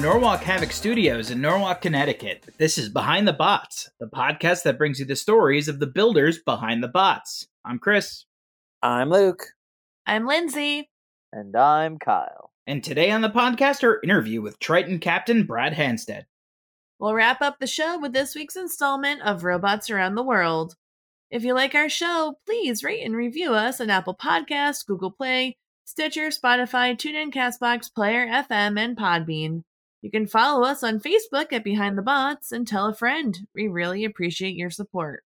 Norwalk Havoc Studios in Norwalk, Connecticut, this is Behind the Bots, the podcast that brings you the stories of the builders behind the bots. I'm Chris, I'm Luke. I'm Lindsay. And I'm Kyle. and today on the podcast, our interview with Triton Captain Brad Hanstead. We'll wrap up the show with this week's installment of Robots Around the World. If you like our show, please rate and review us on Apple Podcasts, Google Play, Stitcher, Spotify, TuneIn, Castbox, Player FM, and Podbean. You can follow us on Facebook at Behind the Bots and tell a friend. We really appreciate your support.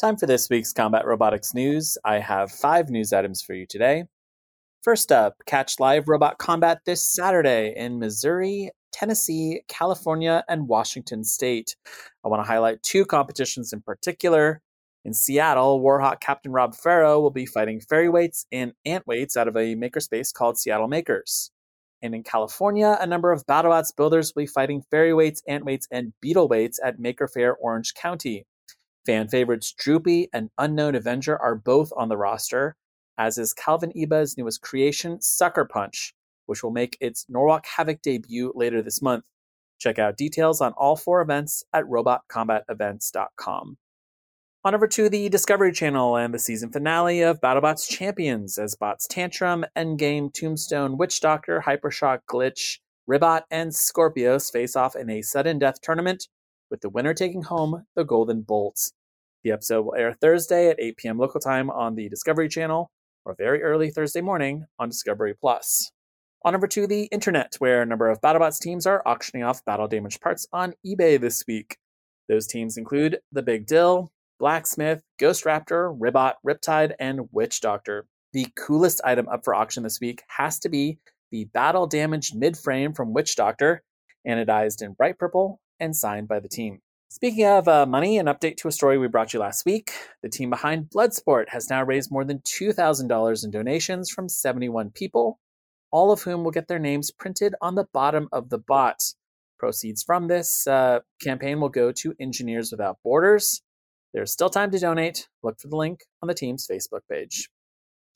Time for this week's combat robotics news. I have five news items for you today. First up, catch live robot combat this Saturday in Missouri, Tennessee, California, and Washington State. I want to highlight two competitions in particular. In Seattle, Warhawk Captain Rob Farrow will be fighting fairy weights and ant weights out of a makerspace called Seattle Makers. And in California, a number of BattleBots builders will be fighting fairy weights, ant weights, and beetle weights at Maker Faire Orange County. Fan favorites Droopy and Unknown Avenger are both on the roster, as is Calvin Iba's newest creation, Sucker Punch, which will make its Norwalk Havoc debut later this month. Check out details on all four events at robotcombatevents.com. On over to the Discovery Channel and the season finale of BattleBots Champions as Bots Tantrum, Endgame, Tombstone, Witch Doctor, Hypershock, Glitch, Ribot, and Skorpios face off in a sudden death tournament, with the winner taking home the Golden Bolts. The episode will air Thursday at 8 p.m. local time on the Discovery Channel, or very early Thursday morning on Discovery Plus. On over to the internet, where a number of BattleBots teams are auctioning off battle damaged parts on eBay this week. Those teams include the Big Dill, Blacksmith, Ghost Raptor, Ribot, Riptide, and Witch Doctor. The coolest item up for auction this week has to be the battle damaged mid frame from Witch Doctor, anodized in bright purple and signed by the team. Speaking of uh, money, an update to a story we brought you last week. The team behind Bloodsport has now raised more than $2,000 in donations from 71 people, all of whom will get their names printed on the bottom of the bot. Proceeds from this uh, campaign will go to Engineers Without Borders. There's still time to donate. Look for the link on the team's Facebook page.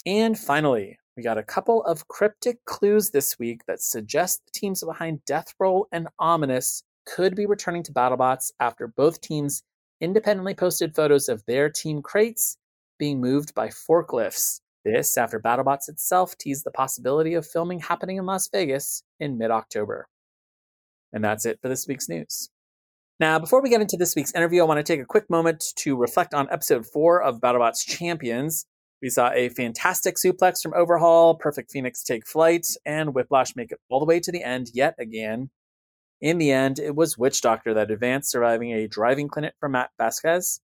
And finally, we got a couple of cryptic clues this week that suggest the teams behind Death Roll and Ominous could be returning to BattleBots after both teams independently posted photos of their team crates being moved by forklifts. This after BattleBots itself teased the possibility of filming happening in Las Vegas in mid October. And that's it for this week's news. Now, before we get into this week's interview, I want to take a quick moment to reflect on episode four of BattleBots Champions. We saw a fantastic suplex from Overhaul, Perfect Phoenix take flight, and Whiplash make it all the way to the end yet again. In the end, it was Witch Doctor that advanced, surviving a driving clinic from Matt Vasquez.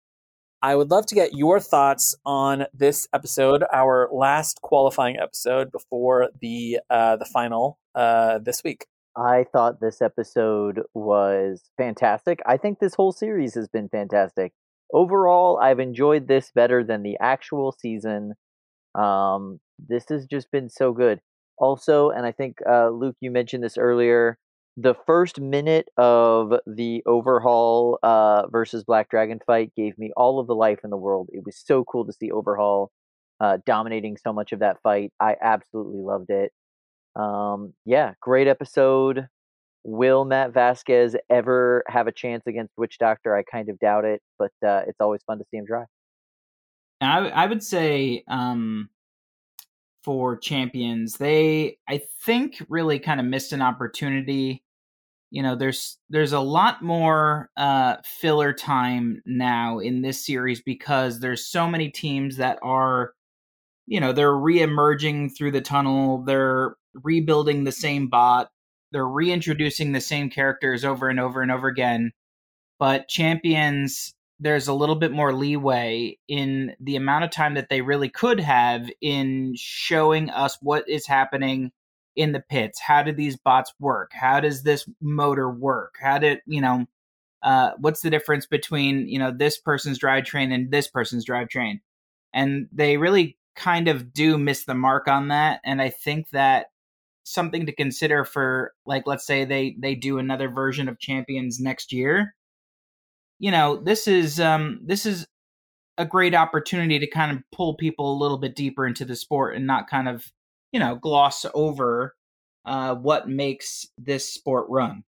I would love to get your thoughts on this episode, our last qualifying episode before the uh, the final uh, this week. I thought this episode was fantastic. I think this whole series has been fantastic. Overall, I've enjoyed this better than the actual season. Um, this has just been so good. Also, and I think uh, Luke, you mentioned this earlier. The first minute of the Overhaul uh, versus Black Dragon fight gave me all of the life in the world. It was so cool to see Overhaul uh, dominating so much of that fight. I absolutely loved it. Um, yeah, great episode. Will Matt Vasquez ever have a chance against Witch Doctor? I kind of doubt it, but uh, it's always fun to see him try. I, I would say um, for champions, they I think really kind of missed an opportunity. you know there's there's a lot more uh filler time now in this series because there's so many teams that are you know they're re-emerging through the tunnel they're rebuilding the same bot they're reintroducing the same characters over and over and over again but champions there's a little bit more leeway in the amount of time that they really could have in showing us what is happening in the pits. How do these bots work? How does this motor work? How did you know uh, what's the difference between you know this person's drivetrain and this person's drivetrain? And they really kind of do miss the mark on that and i think that something to consider for like let's say they they do another version of champions next year you know this is um this is a great opportunity to kind of pull people a little bit deeper into the sport and not kind of you know gloss over uh what makes this sport run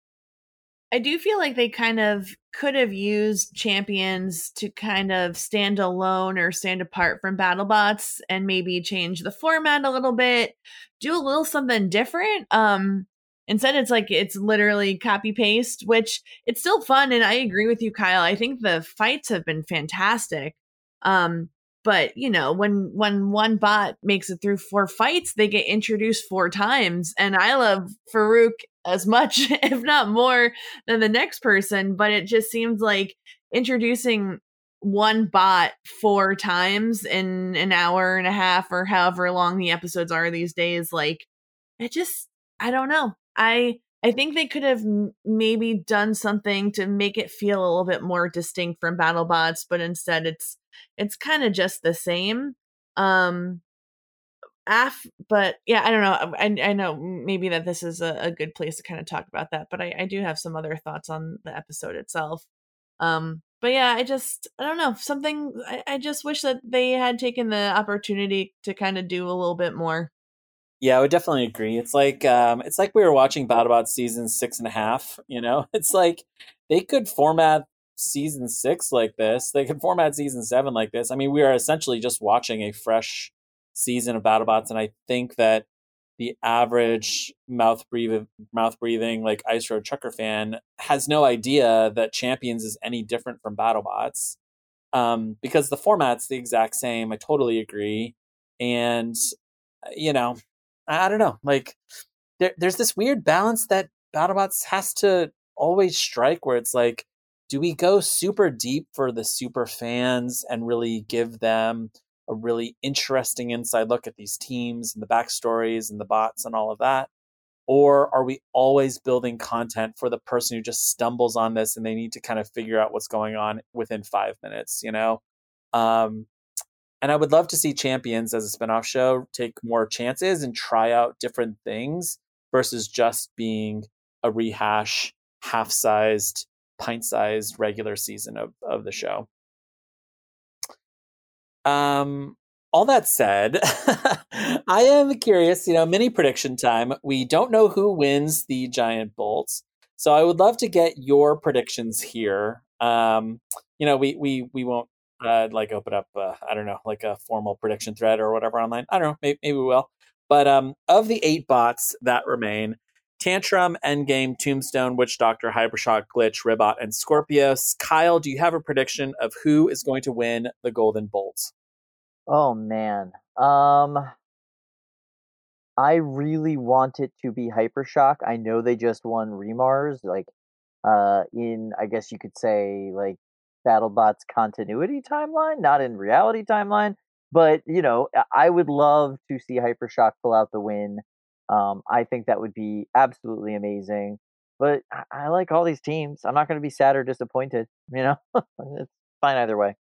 I do feel like they kind of could have used champions to kind of stand alone or stand apart from BattleBots and maybe change the format a little bit, do a little something different. Um instead it's like it's literally copy paste, which it's still fun and I agree with you Kyle. I think the fights have been fantastic. Um but you know when when one bot makes it through four fights they get introduced four times and i love farouk as much if not more than the next person but it just seems like introducing one bot four times in an hour and a half or however long the episodes are these days like it just i don't know. I i think they could have maybe done something to make it feel a little bit more distinct from battlebots but instead it's it's kind of just the same. Um af but yeah i don't know i, I know maybe that this is a, a good place to kind of talk about that but I, I do have some other thoughts on the episode itself um but yeah i just i don't know something I, I just wish that they had taken the opportunity to kind of do a little bit more Yeah, I would definitely agree. It's like um, it's like we were watching BattleBots season six and a half. You know, it's like they could format season six like this. They could format season seven like this. I mean, we are essentially just watching a fresh season of BattleBots, and I think that the average mouth breathing, mouth breathing like Ice Road Trucker fan has no idea that Champions is any different from BattleBots, um, because the format's the exact same. I totally agree, and uh, you know, I I don't know, like there, there's this weird balance that BattleBots has to always strike, where it's like do we go super deep for the super fans and really give them a really interesting inside look at these teams and the backstories and the bots and all of that? Or are we always building content for the person who just stumbles on this and they need to kind of figure out what's going on within five minutes, you know? Um, and I would love to see Champions as a spinoff show take more chances and try out different things versus just being a rehash, half sized pint-sized regular season of, of the show. Um, all that said, I am curious. You know, mini prediction time. We don't know who wins the giant bolts, so I would love to get your predictions here. Um, you know, we we we won't uh, like open up. Uh, I don't know, like a formal prediction thread or whatever online. I don't know. Maybe, maybe we will. But um, of the eight bots that remain, Tantrum, Endgame, Tombstone, Witch Doctor, Hypershock, Glitch, Ribot, and Skorpios. Kyle, do you have a prediction of who is going to win the Golden Bolt? Oh man. Um I really want it to be Hypershock. I know they just won Remars, like uh in I guess you could say like BattleBots continuity timeline, not in reality timeline. But you know, I- would love to see Hypershock pull out the win. Um, I think that would be absolutely amazing. But I, I like all these teams. I'm not going to be sad or disappointed. You know, it's fine either way.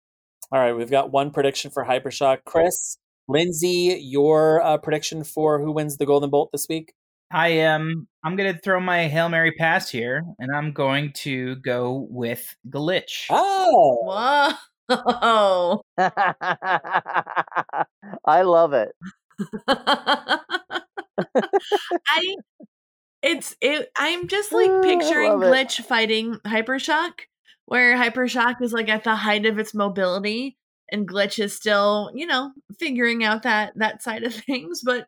All right, we've got one prediction for Hypershock. Chris, Lindsay, your uh, prediction for who wins the Golden Bolt this week? I am. I'm going to throw my hail mary pass here, and I'm going to go with glitch. Oh, whoa I love it. I it's it I'm just like picturing love it. Glitch fighting Hypershock, where Hypershock is like at the height of its mobility and Glitch is still, you know, figuring out that that side of things, but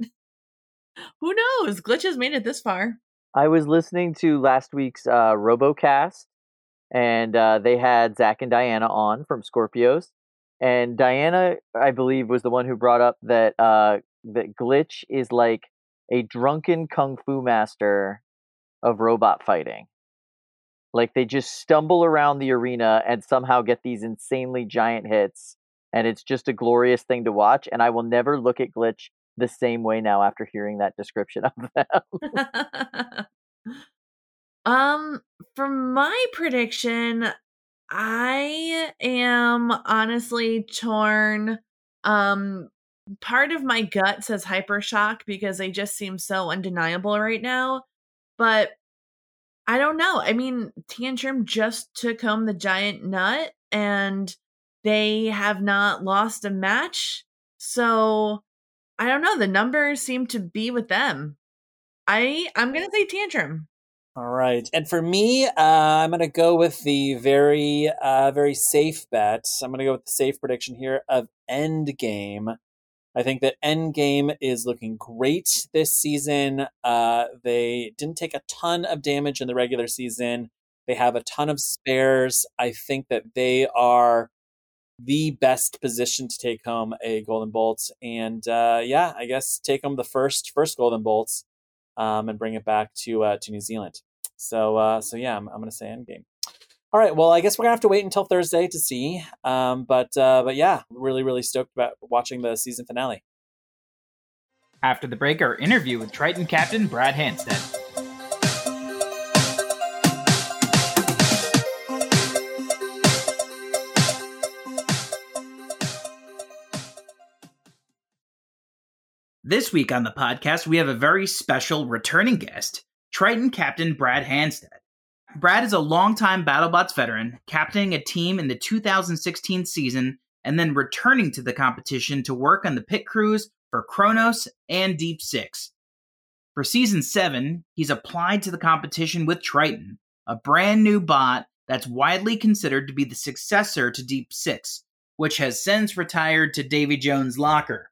who knows? Glitch has made it this far. I was listening to last week's uh, RoboCast, and uh, they had Zach and Diana on from Skorpios, and Diana, I believe, was the one who brought up that uh, that Glitch is like a drunken kung fu master of robot fighting. Like they just stumble around the arena and somehow get these insanely giant hits, and it's just a glorious thing to watch. And I will never look at Glitch the same way now after hearing that description of them. um, for my prediction, I am honestly torn. Um, part of my gut says Hypershock because they just seem so undeniable right now, but I don't know. I mean, Tantrum just took home the giant nut and they have not lost a match. So I don't know. The numbers seem to be with them. I I'm gonna say Tantrum. All right, and for me, uh, I'm to go with the very, uh, very safe bet. I'm to go with the safe prediction here of Endgame. I think that Endgame is looking great this season. Uh, they didn't take a ton of damage in the regular season. They have a ton of spares. I think that they are the best position to take home a Golden Bolt, and uh, yeah, I guess take home the first first Golden Bolts um, and bring it back to uh, to New Zealand. So uh, so yeah, I'm, I'm going to say Endgame. All right, well, I guess we're gonna have to wait until Thursday to see. Um, but uh, but yeah, really really stoked about watching the season finale. After the break, our interview with Triton captain Brad Hanstead. This week on the podcast, we have a very special returning guest, Triton captain Brad Hanstead. Brad is a longtime BattleBots veteran, captaining a team in the 2016 season and then returning to the competition to work on the pit crews for Kronos and Deep Six. For season 7, he's applied to the competition with Triton, a brand new bot that's widely considered to be the successor to Deep Six, which has since retired to Davy Jones' locker.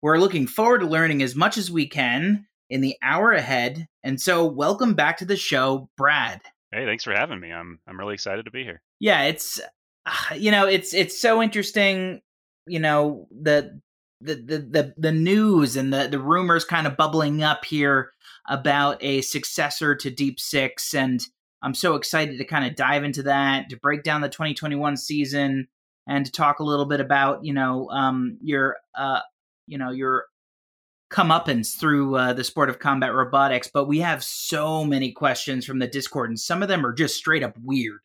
We're looking forward to learning as much as we can in the hour ahead. And so, welcome back to the show, Brad. Hey, thanks for having me. I'm I'm really excited to be here. Yeah, it's uh, you know, it's it's so interesting, you know, the the the the, the news and the the rumors kind of bubbling up here about a successor to Deep 6 and I'm so excited to kind of dive into that, to break down the 2021 season and to talk a little bit about, you know, um your uh you know, your comeuppance through uh, the sport of combat robotics, but we have so many questions from the Discord, and some of them are just straight up weird.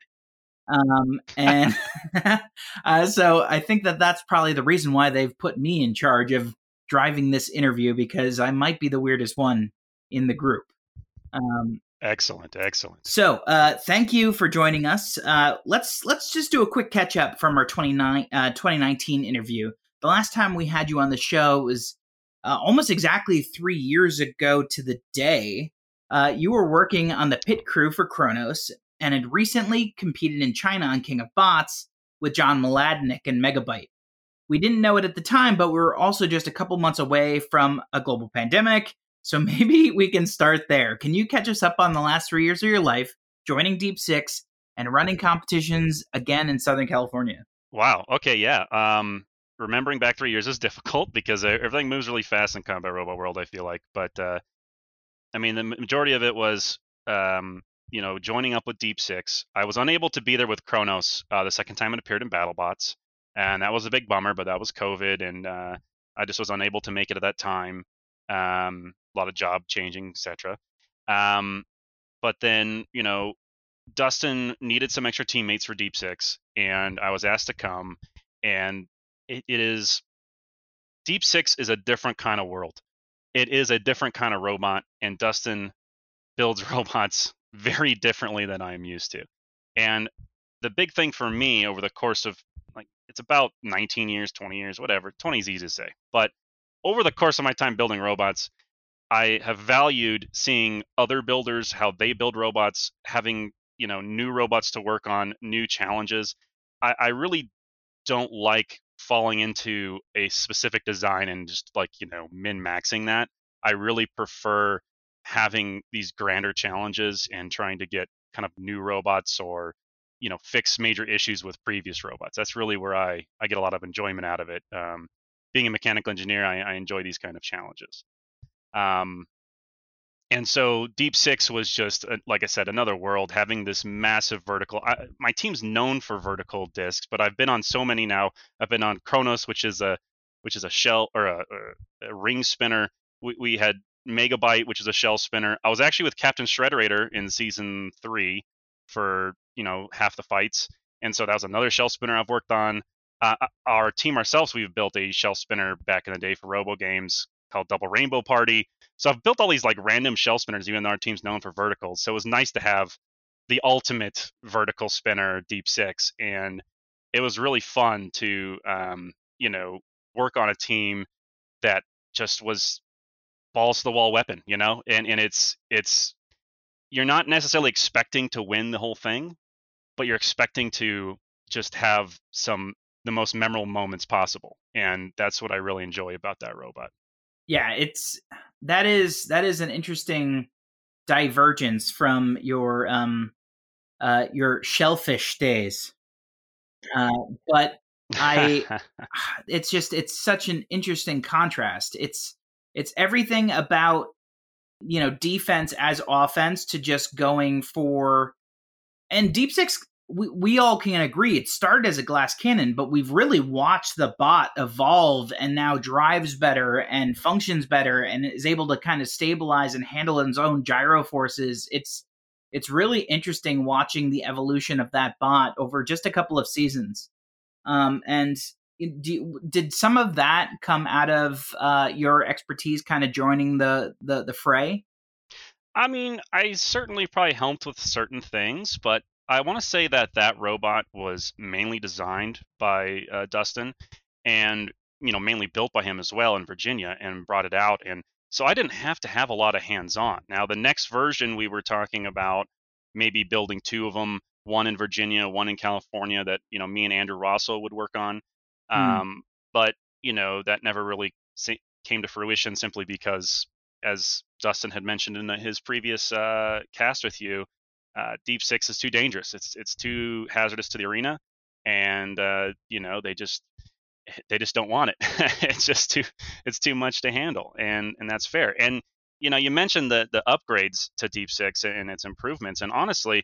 Um, and uh, so I think that that's probably the reason why they've put me in charge of driving this interview because I might be the weirdest one in the group. Um, Excellent, excellent. so, uh, thank you for joining us. Uh, let's let's just do a quick catch up from our 29, uh, 2019 interview. The last time we had you on the show was uh, almost exactly three years ago to the day. Uh, you were working on the pit crew for Kronos and had recently competed in China on King of Bots with John Mladenick and Megabyte. We didn't know it at the time, but we were also just a couple months away from a global pandemic. So maybe we can start there. Can you catch us up on the last three years of your life, joining Deep Six and running competitions again in Southern California? Wow. Okay. Yeah. Um, remembering back three years is difficult because everything moves really fast in combat robot world. I feel like, but uh, I mean, the majority of it was, um, you know, joining up with Deep Six. I was unable to be there with Kronos uh, the second time it appeared in BattleBots, and that was a big bummer. But that was COVID, and uh, I just was unable to make it at that time. Um, a lot of job changing, etc. Um, but then, you know, Dustin needed some extra teammates for Deep Six, and I was asked to come. And it, it is Deep Six is a different kind of world. It is a different kind of robot, and Dustin builds robots very differently than I'm used to. And the big thing for me over the course of like it's about 19 years, 20 years, whatever. 20 is easy to say, but over the course of my time building robots, I have valued seeing other builders how they build robots, having you know new robots to work on, new challenges. I, I really don't like falling into a specific design and just like you know min maxing that. I really prefer having these grander challenges and trying to get kind of new robots or you know fix major issues with previous robots. That's really where I I get a lot of enjoyment out of it. Um, being a mechanical engineer, I, I enjoy these kind of challenges. Um, and so Deep Six was just, uh, like I said, another world having this massive vertical. I, my team's known for vertical discs, but I've been on so many now. I've been on Kronos, which is a which is a shell or a, a, a ring spinner. We, we had Megabyte, which is a shell spinner. I was actually with Captain Shredderator in season three for you know half the fights, and so that was another shell spinner I've worked on. Uh, our team ourselves, we've built a shell spinner back in the day for RoboGames called Double Rainbow Party. So I've built all these like random shell spinners, even though our team's known for verticals. So it was nice to have the ultimate vertical spinner, Deep Six, and it was really fun to um, you know work on a team that just was balls to the wall weapon, you know, and and it's it's you're not necessarily expecting to win the whole thing, but you're expecting to just have some the most memorable moments possible, and that's what I really enjoy about that robot. Yeah, it's that is that is an interesting divergence from your um uh your shellfish days. Uh, but I it's just it's such an interesting contrast. It's it's everything about you know defense as offense to just going for and deep six we, we all can agree it started as a glass cannon but we've really watched the bot evolve and now drives better and functions better and is able to kind of stabilize and handle its own gyro forces. It's it's really interesting watching the evolution of that bot over just a couple of seasons. Um, and do, did some of that come out of uh, your expertise kind of joining the, the the fray? I mean, I certainly probably helped with certain things, but I want to say that that robot was mainly designed by uh, Dustin, and you know mainly built by him as well in Virginia, and brought it out. And so I didn't have to have a lot of hands-on. Now the next version we were talking about maybe building two of them, one in Virginia, one in California, that you know me and Andrew Rosso would work on. Hmm. Um, but you know that never really came to fruition simply because, as Dustin had mentioned in his previous uh, cast with you, uh, Deep Six is too dangerous. It's it's too hazardous to the arena, and uh, you know they just they just don't want it. it's just too it's too much to handle, and and that's fair. And you know you mentioned the the upgrades to Deep Six and its improvements, and honestly,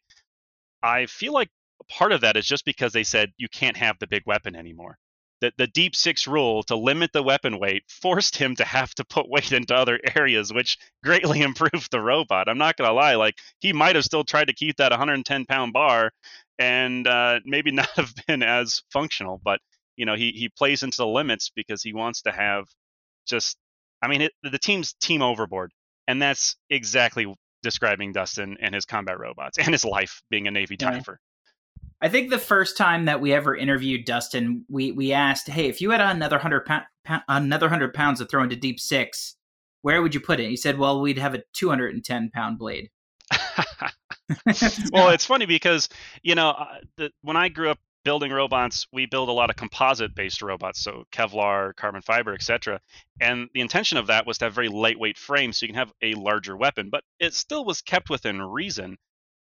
I feel like part of that is just because they said you can't have the big weapon anymore. The, the deep six rule to limit the weapon weight forced him to have to put weight into other areas, which greatly improved the robot. I'm not gonna lie, like he might have still tried to keep that 110 pound bar, and uh, maybe not have been as functional. But you know, he he plays into the limits because he wants to have just. I mean, it, the team's team overboard, and that's exactly describing Dustin and his combat robots and his life being a Navy Yeah. Typher. I think the first time that we ever interviewed Dustin, we we asked, "Hey, if you had another hundred pound, another hundred pounds to throw into deep six, where would you put it?" He said, "Well, we'd have a two hundred and ten pound blade." well, it's funny because you know uh, the, when I grew up building robots, we build a lot of composite-based robots, so Kevlar, carbon fiber, etc. And the intention of that was to have very lightweight frames, so you can have a larger weapon, but it still was kept within reason.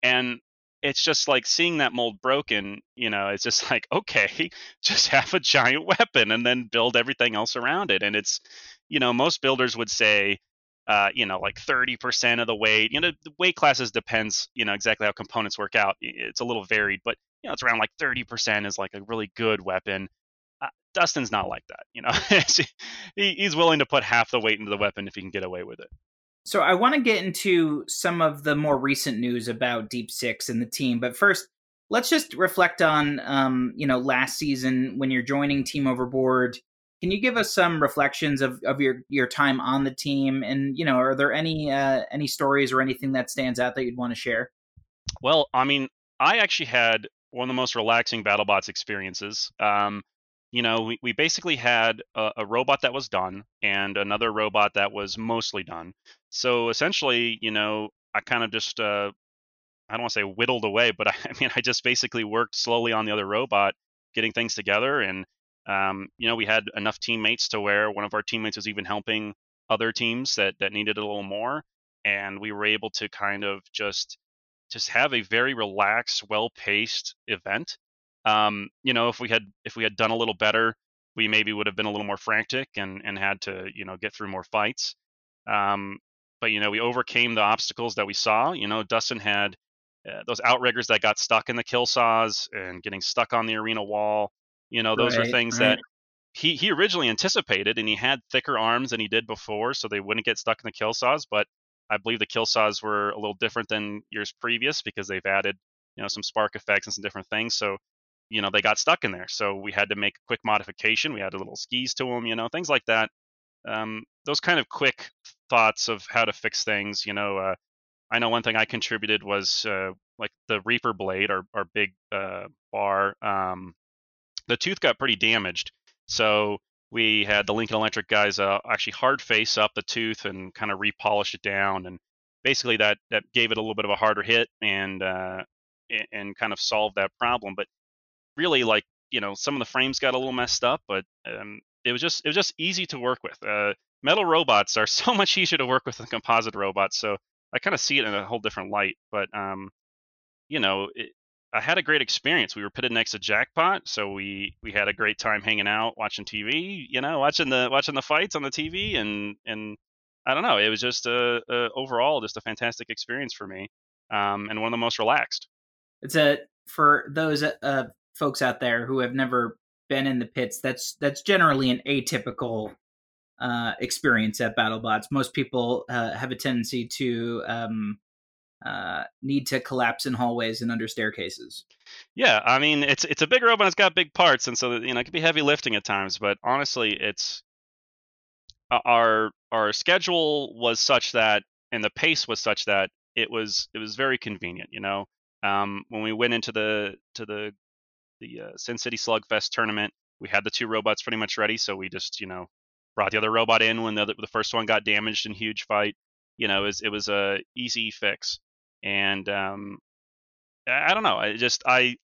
And it's just like seeing that mold broken. You know, it's just like okay, just have a giant weapon and then build everything else around it. And it's, you know, most builders would say uh, you know, like 30% of the weight. You know, the weight classes depends, you know, exactly how components work out. It's a little varied, but you know, it's around like 30% is like a really good weapon. Uh, Dustin's not like that, you know. he, he's willing to put half the weight into the weapon if he can get away with it. So I want to get into some of the more recent news about Deep Six and the team, but first, let's just reflect on, um, you know, last season when you're joining Team Overboard. Can you give us some reflections of, of your, your time on the team, and you know, are there any uh, any stories or anything that stands out that you'd want to share? Well, I mean, I actually had one of the most relaxing BattleBots experiences. Um, you know, we, we basically had a, a robot that was done and another robot that was mostly done. So essentially, you know, I kind of just, uh, I don't want to say whittled away, but I, I mean, I just basically worked slowly on the other robot, getting things together. And, um, you know, we had enough teammates to where one of our teammates was even helping other teams that, that needed a little more. and we were able to kind of just just have a very relaxed, well-paced event. Um, you know, if we had if we had done a little better, we maybe would have been a little more frantic and and had to you know get through more fights. Um, but you know, we overcame the obstacles that we saw. You know, Dustin had uh, those outriggers that got stuck in the kill saws and getting stuck on the arena wall. You know, those Right, are things right. that he he originally anticipated, and he had thicker arms than he did before, so they wouldn't get stuck in the kill saws. But I believe the kill saws were a little different than years previous because they've added you know some spark effects and some different things. So you know they got stuck in there, so we had to make a quick modification. We added little skis to them, you know, things like that. Um, those kind of quick thoughts of how to fix things. You know, uh, I know one thing I contributed was uh, like the Reaper blade, our our big uh, bar. Um, the tooth got pretty damaged, so we had the Lincoln Electric guys uh, actually hard face up the tooth and kind of repolish it down, and basically that that gave it a little bit of a harder hit and uh, and kind of solved that problem. But really, like you know, some of the frames got a little messed up, but um, it was just it was just easy to work with. Uh, metal robots are so much easier to work with than composite robots, so I kind of see it in a whole different light. But um, you know, it, I had a great experience. We were pitted next to Jackpot, so we we had a great time hanging out, watching TV. You know, watching the watching the fights on the TV, and and I don't know, it was just a, a overall just a fantastic experience for me, um, and one of the most relaxed. It's a for those uh, folks out there who have never been in the pits. That's that's generally an atypical uh, experience at BattleBots. Most people uh, have a tendency to um, uh, need to collapse in hallways and under staircases. Yeah, I mean it's it's a big robot. It's got big parts, and so you know it can be heavy lifting at times. But honestly, it's uh, our our schedule was such that, and the pace was such that it was it was very convenient. You know, um, when we went into the to the the uh, Sin City Slugfest tournament, we had the two robots pretty much ready, so we just you know brought the other robot in when the other, the first one got damaged in huge fight. You know, it was it was a easy fix, and um, I I don't know. I just I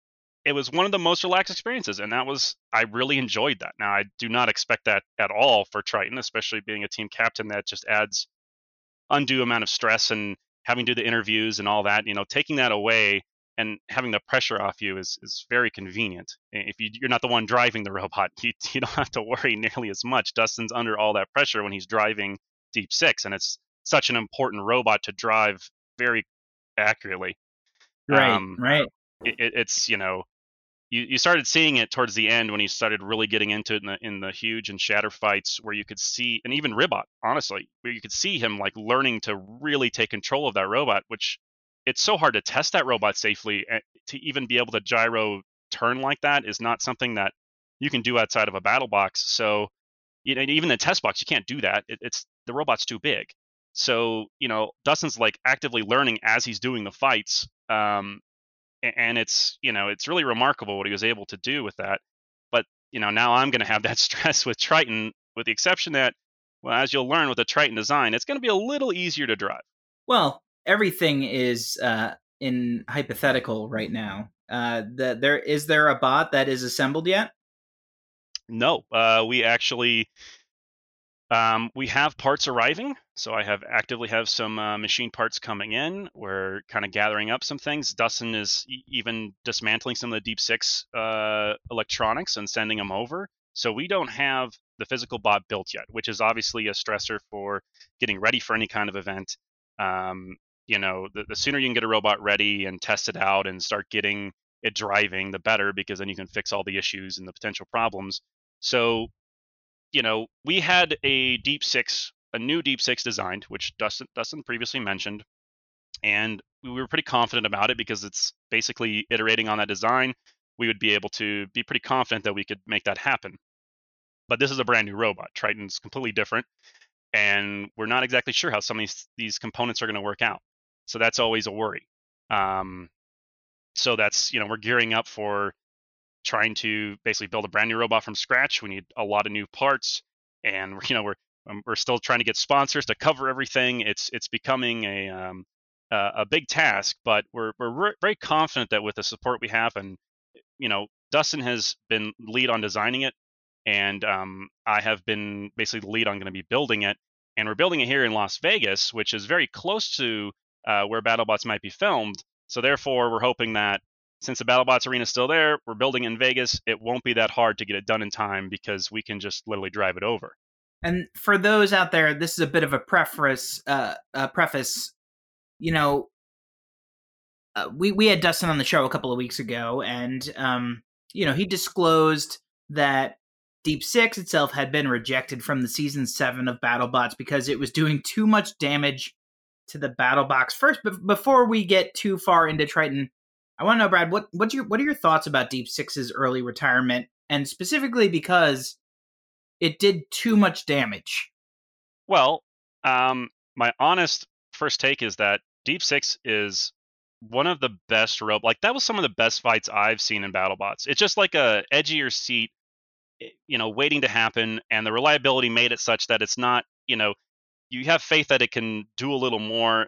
it was one of the most relaxed experiences, and that was I really enjoyed that. Now I do not expect that at all for Triton, especially being a team captain. That just adds undue amount of stress and having to do the interviews and all that. You know, taking that away and having the pressure off you is is very convenient. If you, you're not the one driving the robot, you you don't have to worry nearly as much. Dustin's under all that pressure when he's driving Deep Six, and it's such an important robot to drive very accurately. Right, Um, right. it, it, it's you know you, you started seeing it towards the end when he started really getting into it in the, in the huge and shatter fights where you could see and even Ribot honestly where you could see him like learning to really take control of that robot which it's so hard to test that robot safely and to even be able to gyro turn like that is not something that you can do outside of a battle box so you know even the test box you can't do that it, it's the robot's too big. So you know dustin's like actively learning as he's doing the fights um, and it's you know it's really remarkable what he was able to do with that. But you know now i'm going to have that stress with triton with the exception that well as you'll learn with the triton design it's going to be a little easier to drive. Well, everything is uh, in hypothetical right now. Uh, the, there is there a bot that is assembled yet? no uh, we actually um, we have parts arriving. So i have actively have some uh, machine parts coming in. We're kind of gathering up some things. Dustin is e- even dismantling some of the deep six uh, electronics and sending them over. So we don't have the physical bot built yet which is obviously a stressor for getting ready for any kind of event. Um, you know the, the sooner you can get a robot ready and test it out and start getting it driving the better because then you can fix all the issues and the potential problems so you know, we had a Deep Six, a new Deep Six designed, which Dustin, Dustin previously mentioned, and we were pretty confident about it because it's basically iterating on that design. We would be able to be pretty confident that we could make that happen. But this is a brand new robot. Triton's completely different, and we're not exactly sure how some of these, these components are going to work out. So that's always a worry. Um, so that's you know we're gearing up for trying to basically build a brand new robot from scratch. We need a lot of new parts, and you know we're um, we're still trying to get sponsors to cover everything. It's it's becoming a um, a, big task, but we're we're re- very confident that with the support we have, and you know Dustin has been lead on designing it, and um, I have been basically the lead on going to be building it. and we're building it here in Las Vegas, which is very close to uh, where BattleBots might be filmed. So therefore, we're hoping that since the BattleBots arena is still there, we're building in Vegas. It won't be that hard to get it done in time because we can just literally drive it over. And for those out there, this is a bit of a preface. Uh, a preface. You know, uh, we we had Dustin on the show a couple of weeks ago, and um, you know, he disclosed that Deep Six itself had been rejected from the season seven of BattleBots because it was doing too much damage to the battle box. First, But before we get too far into Triton, I want to know, Brad, what what's your what are your thoughts about Deep Six's early retirement, and specifically because it did too much damage. Well, um, my honest first take is that Deep Six is one of the best rope. Like that was some of the best fights I've seen in BattleBots. It's just like a edgier seat, eh, you know, waiting to happen, and the reliability made it such that it's not, you know, you have faith that it can do a little more.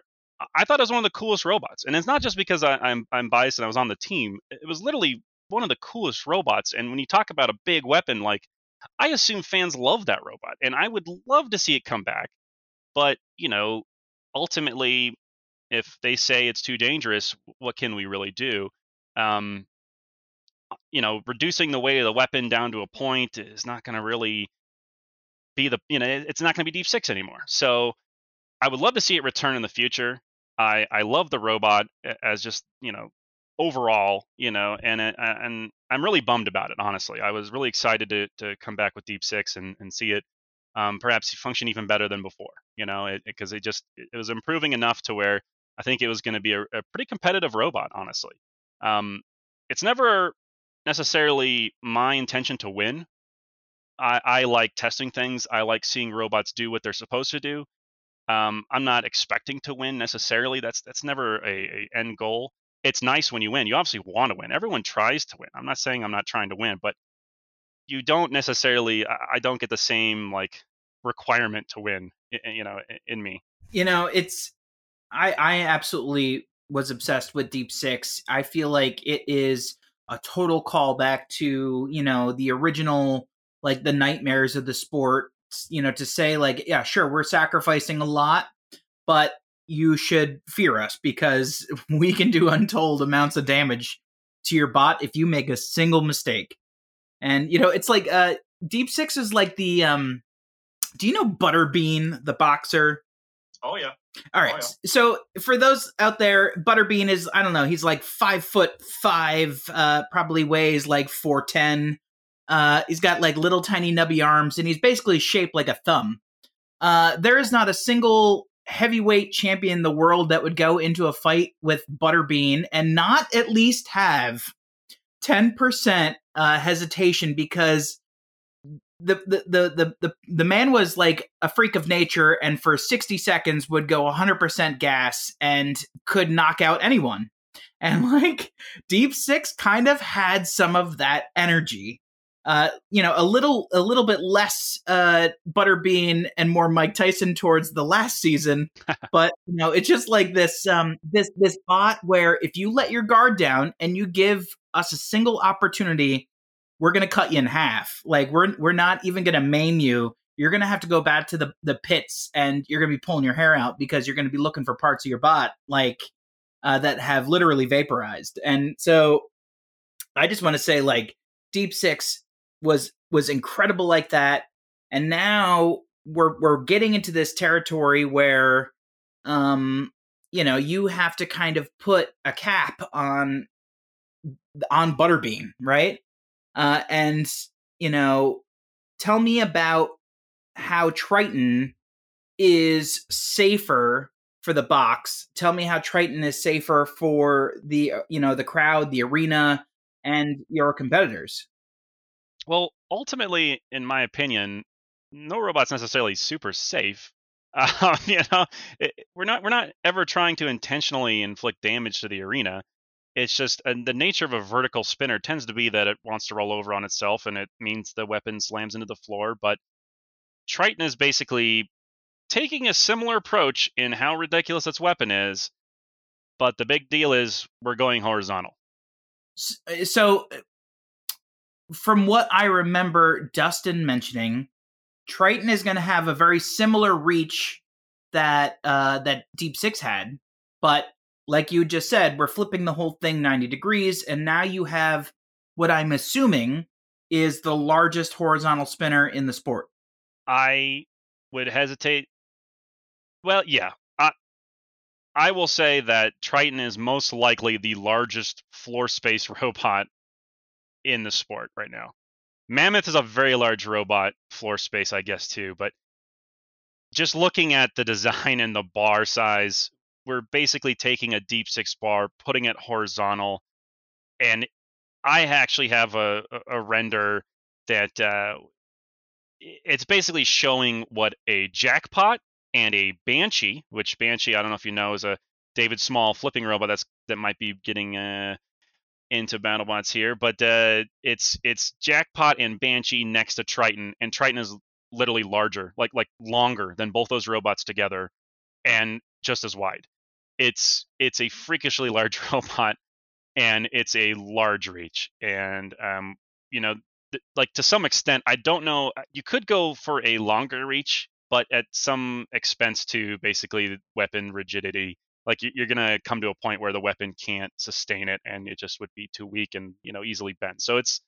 I- thought it was one of the coolest robots, and it's not just because I, I'm I'm biased and I was on the team. It was literally one of the coolest robots. And when you talk about a big weapon, like I assume fans love that robot, and I would love to see it come back. But you know, ultimately, if they say it's too dangerous, what can we really do? Um, you know, reducing the weight of the weapon down to a point is not going to really be the you know it's not going to be deep six anymore. So I would love to see it return in the future. I I love the robot as just you know overall you know and it, and I'm really bummed about it honestly. I was really excited to to come back with Deep Six and and see it um, perhaps function even better than before. You know, because it, it just it was improving enough to where I think it was going to be a, a pretty competitive robot. Honestly, um, it's never necessarily my intention to win. I, I like testing things. I like seeing robots do what they're supposed to do. Um, I'm not expecting to win necessarily. That's that's never a, a end goal. It's nice when you win. You obviously want to win. Everyone tries to win. I'm not saying I'm not trying to win, but you don't necessarily. I I don't get the same like requirement to win. You know, in me. You know, it's I I absolutely was obsessed with Deep Six. I feel like it is a total callback to, you know, the original like the nightmares of the sport, you know, to say like, yeah, sure, we're sacrificing a lot, but you should fear us because we can do untold amounts of damage to your bot if you make a single mistake. And you know, it's like uh Deep Six is like the um do you know Butterbean, the boxer? Oh yeah. All right. So for those out there, Butterbean is I don't know. He's like five foot five. Uh, probably weighs like four ten. Uh, he's got like little tiny nubby arms, and he's basically shaped like a thumb. Uh, there is not a single heavyweight champion in the world that would go into a fight with Butterbean and not at least have ten percent uh, hesitation because the, the the the the the man was like a freak of nature and for 60 seconds would go 100% gas and could knock out anyone and like deep six kind of had some of that energy uh you know a little a little bit less uh butterbean and more mike tyson towards the last season but you know it's just like this um this this bot where if you let your guard down and you give us a single opportunity we're gonna cut you in half. Like we're we're not even gonna maim you. You're gonna have to go back to the the pits and you're gonna be pulling your hair out because you're gonna be looking for parts of your bot like uh, that have literally vaporized. And so I just want to say like Deep Six was was incredible like that. And now we're we're getting into this territory where um you know you have to kind of put a cap on on Butterbean, right? Uh, and you know, tell me about how Triton is safer for the box. Tell me how Triton is safer for the you know the crowd, the arena, and your competitors. Well, ultimately, in my opinion, no robot's necessarily super safe. Um, you know, it, we're not we're not ever trying to intentionally inflict damage to the arena. It's just uh, the nature of a vertical spinner tends to be that it wants to roll over on itself, and it means the weapon slams into the floor. But Triton is basically taking a similar approach in how ridiculous its weapon is, but the big deal is we're going horizontal. Uh, So, from what I remember, Dustin mentioning, Triton is going to have a very similar reach that uh, that Deep Six had, but like you just said, we're flipping the whole thing 90 degrees, and now you have what I'm assuming is the largest horizontal spinner in the sport. I would hesitate. Well, yeah. I, I will say that Triton is most likely the largest floor space robot in the sport right now. Mammoth is a very large robot floor space, I guess, too. But just looking at the design and the bar size, we're basically taking a deep six bar, putting it horizontal, and I actually have a, a- render that uh, it's basically showing what a jackpot and a banshee, which banshee I don't know if you know is a David Small flipping robot that's that might be getting uh, into BattleBots here, but uh, it's it's jackpot and banshee next to Triton, and Triton is literally larger, like like longer than both those robots together, and just as wide. It's it's a freakishly large robot, and it's a large reach, and um, you know, th- like to some extent, I don't know. uh, You could go for a longer reach, but at some expense to basically weapon rigidity. Like you- you're gonna come to a point where the weapon can't sustain it, and it just would be too weak and you know easily bent. So it's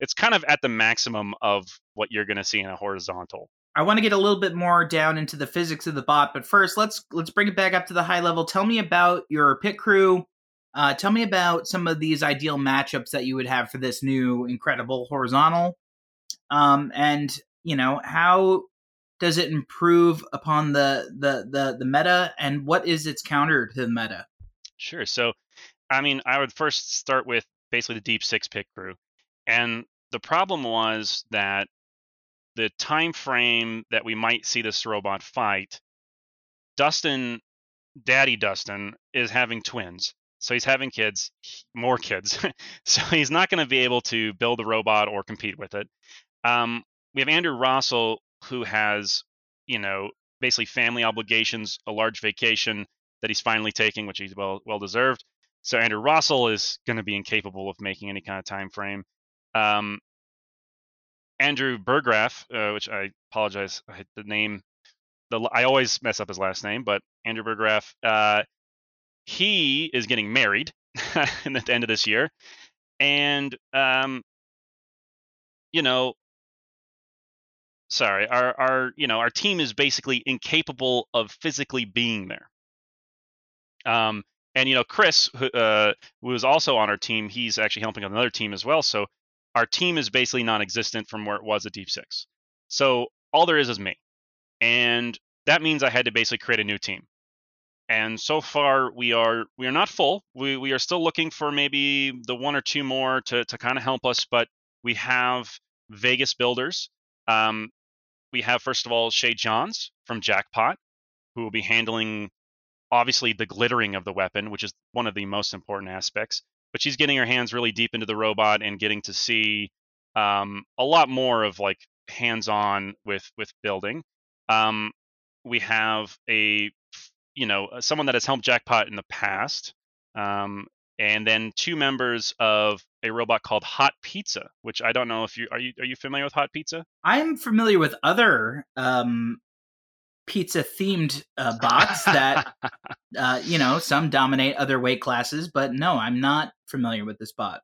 it's kind of at the maximum of what you're gonna see in a horizontal. I want to get a little bit more down into the physics of the bot, but first let's let's bring it back up to the high level. Tell me about your pit crew. Uh, tell me about some of these ideal matchups that you would have for this new incredible horizontal, um, and you know how does it improve upon the the the the meta, and what is its counter to the meta? Sure. So, I mean, I would first start with basically the deep six pick crew, and the problem was that the time frame that we might see this robot fight, Dustin, Daddy Dustin, is having twins. So he's having kids, more kids. so he's not going to be able to build a robot or compete with it. Um, we have Andrew Rossell, who has, you know, basically family obligations, a large vacation that he's finally taking, which he's well well deserved. So Andrew Russell is going to be incapable of making any kind of time frame. Um, Andrew Burgraff, uh, which I apologize, I, the name, the I always mess up his last name, but Andrew Burgraff, uh, he is getting married at the end of this year, and um, you know, sorry, our our you know our team is basically incapable of physically being there. Um, and you know, Chris, who, uh, was also on our team, he's actually helping on another team as well. So our team is basically non-existent from where it was at Deep Six. So all there is is me, and that means I had to basically create a new team. And so far, we are we are not full. We we are still looking for maybe the one or two more to to kind of help us. But we have Vegas builders. Um, we have first of all Shay Johns from Jackpot, who will be handling obviously the glittering of the weapon, which is one of the most important aspects. But she's getting her hands really deep into the robot and getting to see um, a lot more of like hands-on with with building. Um, we have a you know someone that has helped Jackpot in the past, um, and then two members of a robot called Hot Pizza, which I don't know if you are you are you familiar with Hot Pizza? I'm familiar with other um, pizza themed uh, bots that uh, you know some dominate other weight classes, but no, I'm not familiar with this bot.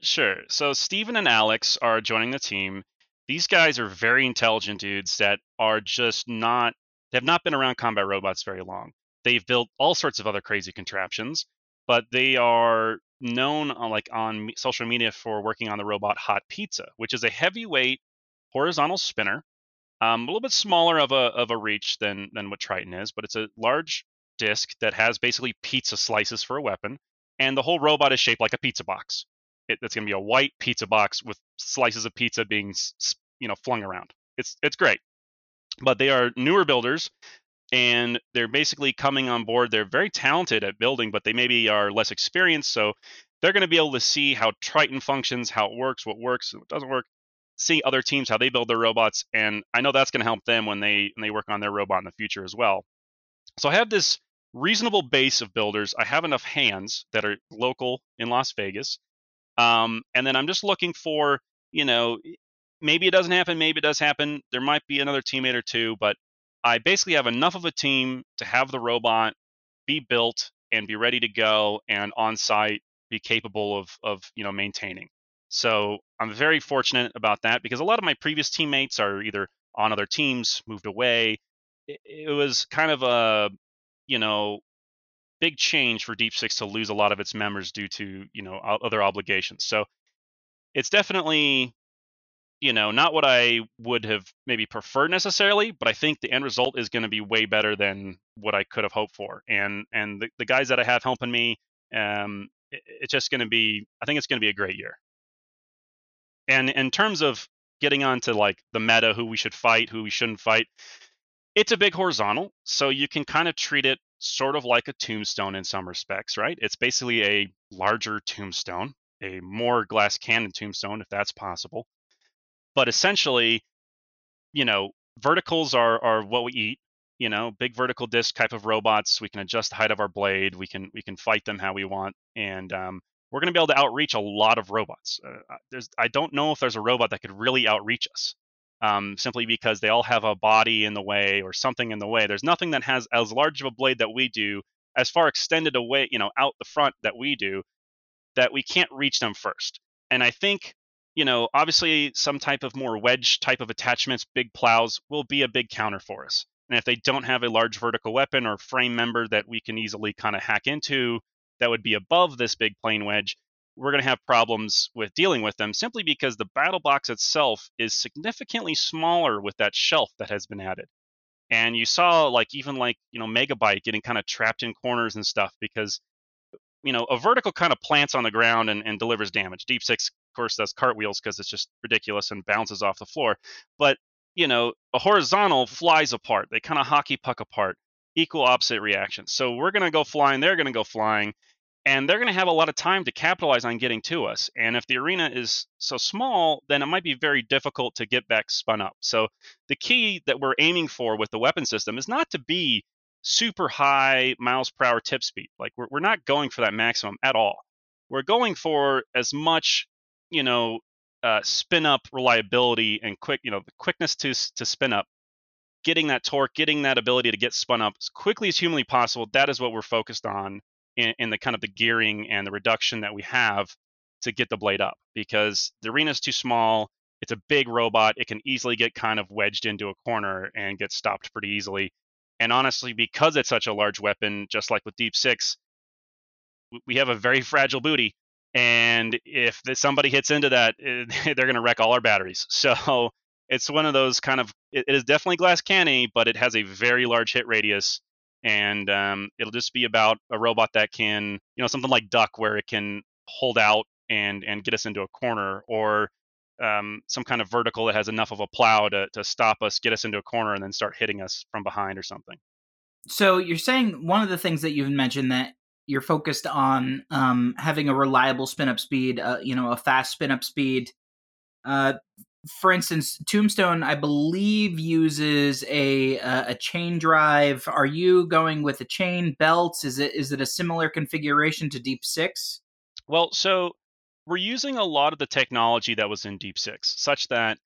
Sure. So Steven and Alex are joining the team. These guys are very intelligent dudes that are just not they have not been around combat robots very long. They've built all sorts of other crazy contraptions, but they are known on like on social media for working on the robot Hot Pizza, which is a heavyweight horizontal spinner, um, a little bit smaller of a of a reach than than what Triton is, but it's a large disc that has basically pizza slices for a weapon, and the whole robot is shaped like a pizza box. It, it's going to be a white pizza box with slices of pizza being you know flung around. It's it's great, but they are newer builders, and they're basically coming on board. They're very talented at building, but they maybe are less experienced, so they're going to be able to see how Triton functions, how it works, what works, what doesn't work. See other teams how they build their robots, and I know that's going to help them when they when they work on their robot in the future as well. So I have this reasonable base of builders. I have enough hands that are local in Las Vegas. Um, and then I'm just looking for, you know, maybe it doesn't happen, maybe it does happen. There might be another teammate or two, but I basically have enough of a team to have the robot be built and be ready to go and on site be capable of of you know maintaining. So I'm very fortunate about that because a lot of my previous teammates are either on other teams, moved away. It, it was kind of a you know big change for Deep Six to lose a lot of its members due to you know other obligations. So it's definitely you know not what I would have maybe preferred necessarily, but I think the end result is going to be way better than what I could have hoped for. And and the, the guys that I have helping me, um, it, it's just going to be I think it's going to be a great year. And in terms of getting onto like the meta, who we should fight, who we shouldn't fight, it's a big horizontal, so you can kind of treat it sort of like a tombstone in some respects, right? It's basically a larger tombstone, a more glass cannon tombstone, if that's possible. But essentially, you know, verticals are are what we eat. You know, big vertical disc type of robots. We can adjust the height of our blade. We can we can fight them how we want, and um, we're going to be able to outreach a lot of robots. Uh, there's I don't know if there's a robot that could really outreach us um, simply because they all have a body in the way or something in the way. There's nothing that has as large of a blade that we do, as far extended away, you know, out the front that we do, that we can't reach them first. And I think, you know, obviously some type of more wedge type of attachments, big plows, will be a big counter for us. And if they don't have a large vertical weapon or frame member that we can easily kind of hack into that would be above this big plane wedge, we're going to have problems with dealing with them simply because the battle box itself is significantly smaller with that shelf that has been added. And you saw like even like, you know, Megabyte getting kind of trapped in corners and stuff because you know, a vertical kind of plants on the ground and, and delivers damage. Deep Six, course, does cartwheels because it's just ridiculous and bounces off the floor. But, you know, a horizontal flies apart. They kind of hockey puck apart, equal opposite reactions. So we're going to go flying, they're going to go flying and they're going to have a lot of time to capitalize on getting to us. And if the arena is so small, then it might be very difficult to get back spun up. So the key that we're aiming for with the weapon system is not to be super high miles per hour tip speed. Like we're, we're not going for that maximum at all. We're going for as much, you know, uh, spin up reliability and quick, you know, the quickness to to spin up, getting that torque, getting that ability to get spun up as quickly as humanly possible. That is what we're focused on in, in the kind of the gearing and the reduction that we have to get the blade up because the arena is too small. It's a big robot. It can easily get kind of wedged into a corner and get stopped pretty easily. And honestly, because it's such a large weapon, just like with Deep Six, we have a very fragile booty. And if somebody hits into that, they're going to wreck all our batteries. So it's one of those kind of, it is definitely glass canny, but it has a very large hit radius and um, it'll just be about a robot that can, you know, something like Duck, where it can hold out and and get us into a corner, or um, some kind of vertical that has enough of a plow to to stop us, get us into a corner, and then start hitting us from behind or something. So you're saying one of the things that you've mentioned that you're focused on um, having a reliable spin up speed, uh, you know, a fast spin up speed. Uh, for instance, Tombstone, I believe, uses a uh, a chain drive. Are you going with a chain belts? Is it is it a similar configuration to Deep Six? Well, so we're using a lot of the technology that was in Deep Six, such that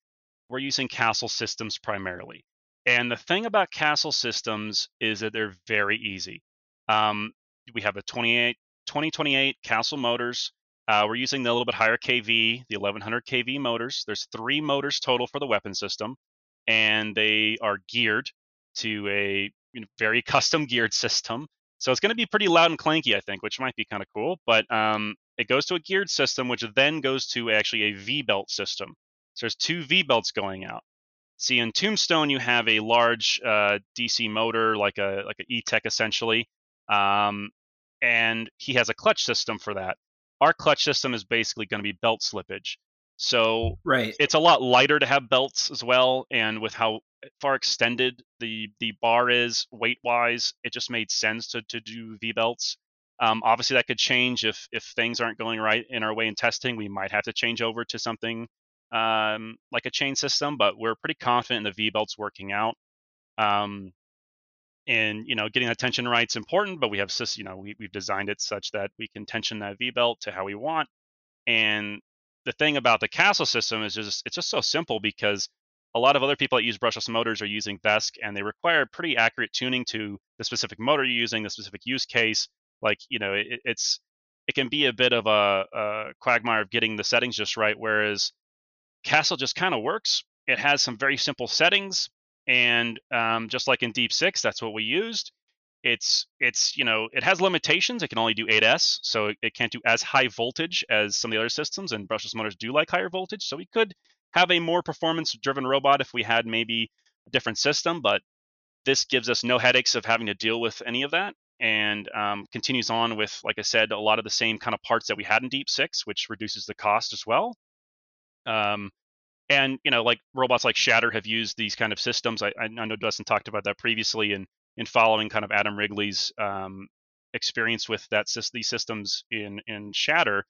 we're using castle systems primarily. And the thing about castle systems is that they're very easy. Um, we have a 28, 2028 castle motors. Uh, we're using the little bit higher kV, the 1100 kV motors. There's three motors total for the weapon system, and they are geared to a you know, very custom geared system. So it's going to be pretty loud and clanky, I think, which might be kind of cool. But um, it goes to a geared system, which then goes to actually a V belt system. So there's two V belts going out. See, in Tombstone, you have a large uh, DC motor, like a like an E-Tek essentially, um, and he has a clutch system for that. Our clutch system is basically going to be belt slippage. So Right. it's a lot lighter to have belts as well, and with how far extended the the bar is weight wise, it just made sense to to do V belts. Um, obviously, that could change if if things aren't going right in our way in testing. We might have to change over to something um, like a chain system, but we're pretty confident in the V belts working out. Um, and you know, getting that tension right is important, but we have you know we, we've designed it such that we can tension that V belt to how we want, and the thing about the castle system is just it's just so simple because a lot of other people that use brushless motors are using VESC and they require pretty accurate tuning to the specific motor you're using, the specific use case. Like, you know, it, it's it can be a bit of a, a quagmire of getting the settings just right. Whereas Castle just kind of works. It has some very simple settings, and um, just like in Deep Six, that's what we used. It's it's you know it has limitations. It can only do 8s, so it, can't do as high voltage as some of the other systems, and brushless motors do like higher voltage. So we could have a more performance-driven robot if we had maybe a different system, but this gives us no headaches of having to deal with any of that and um, continues on with, like I said, a lot of the same kind of parts that we had in Deep Six, which reduces the cost as well. Um, and you know, like robots like Shatter have used these kind of systems. I, I know Dustin talked about that previously, in in following kind of Adam Wrigley's um, experience with that these systems in in Shatter.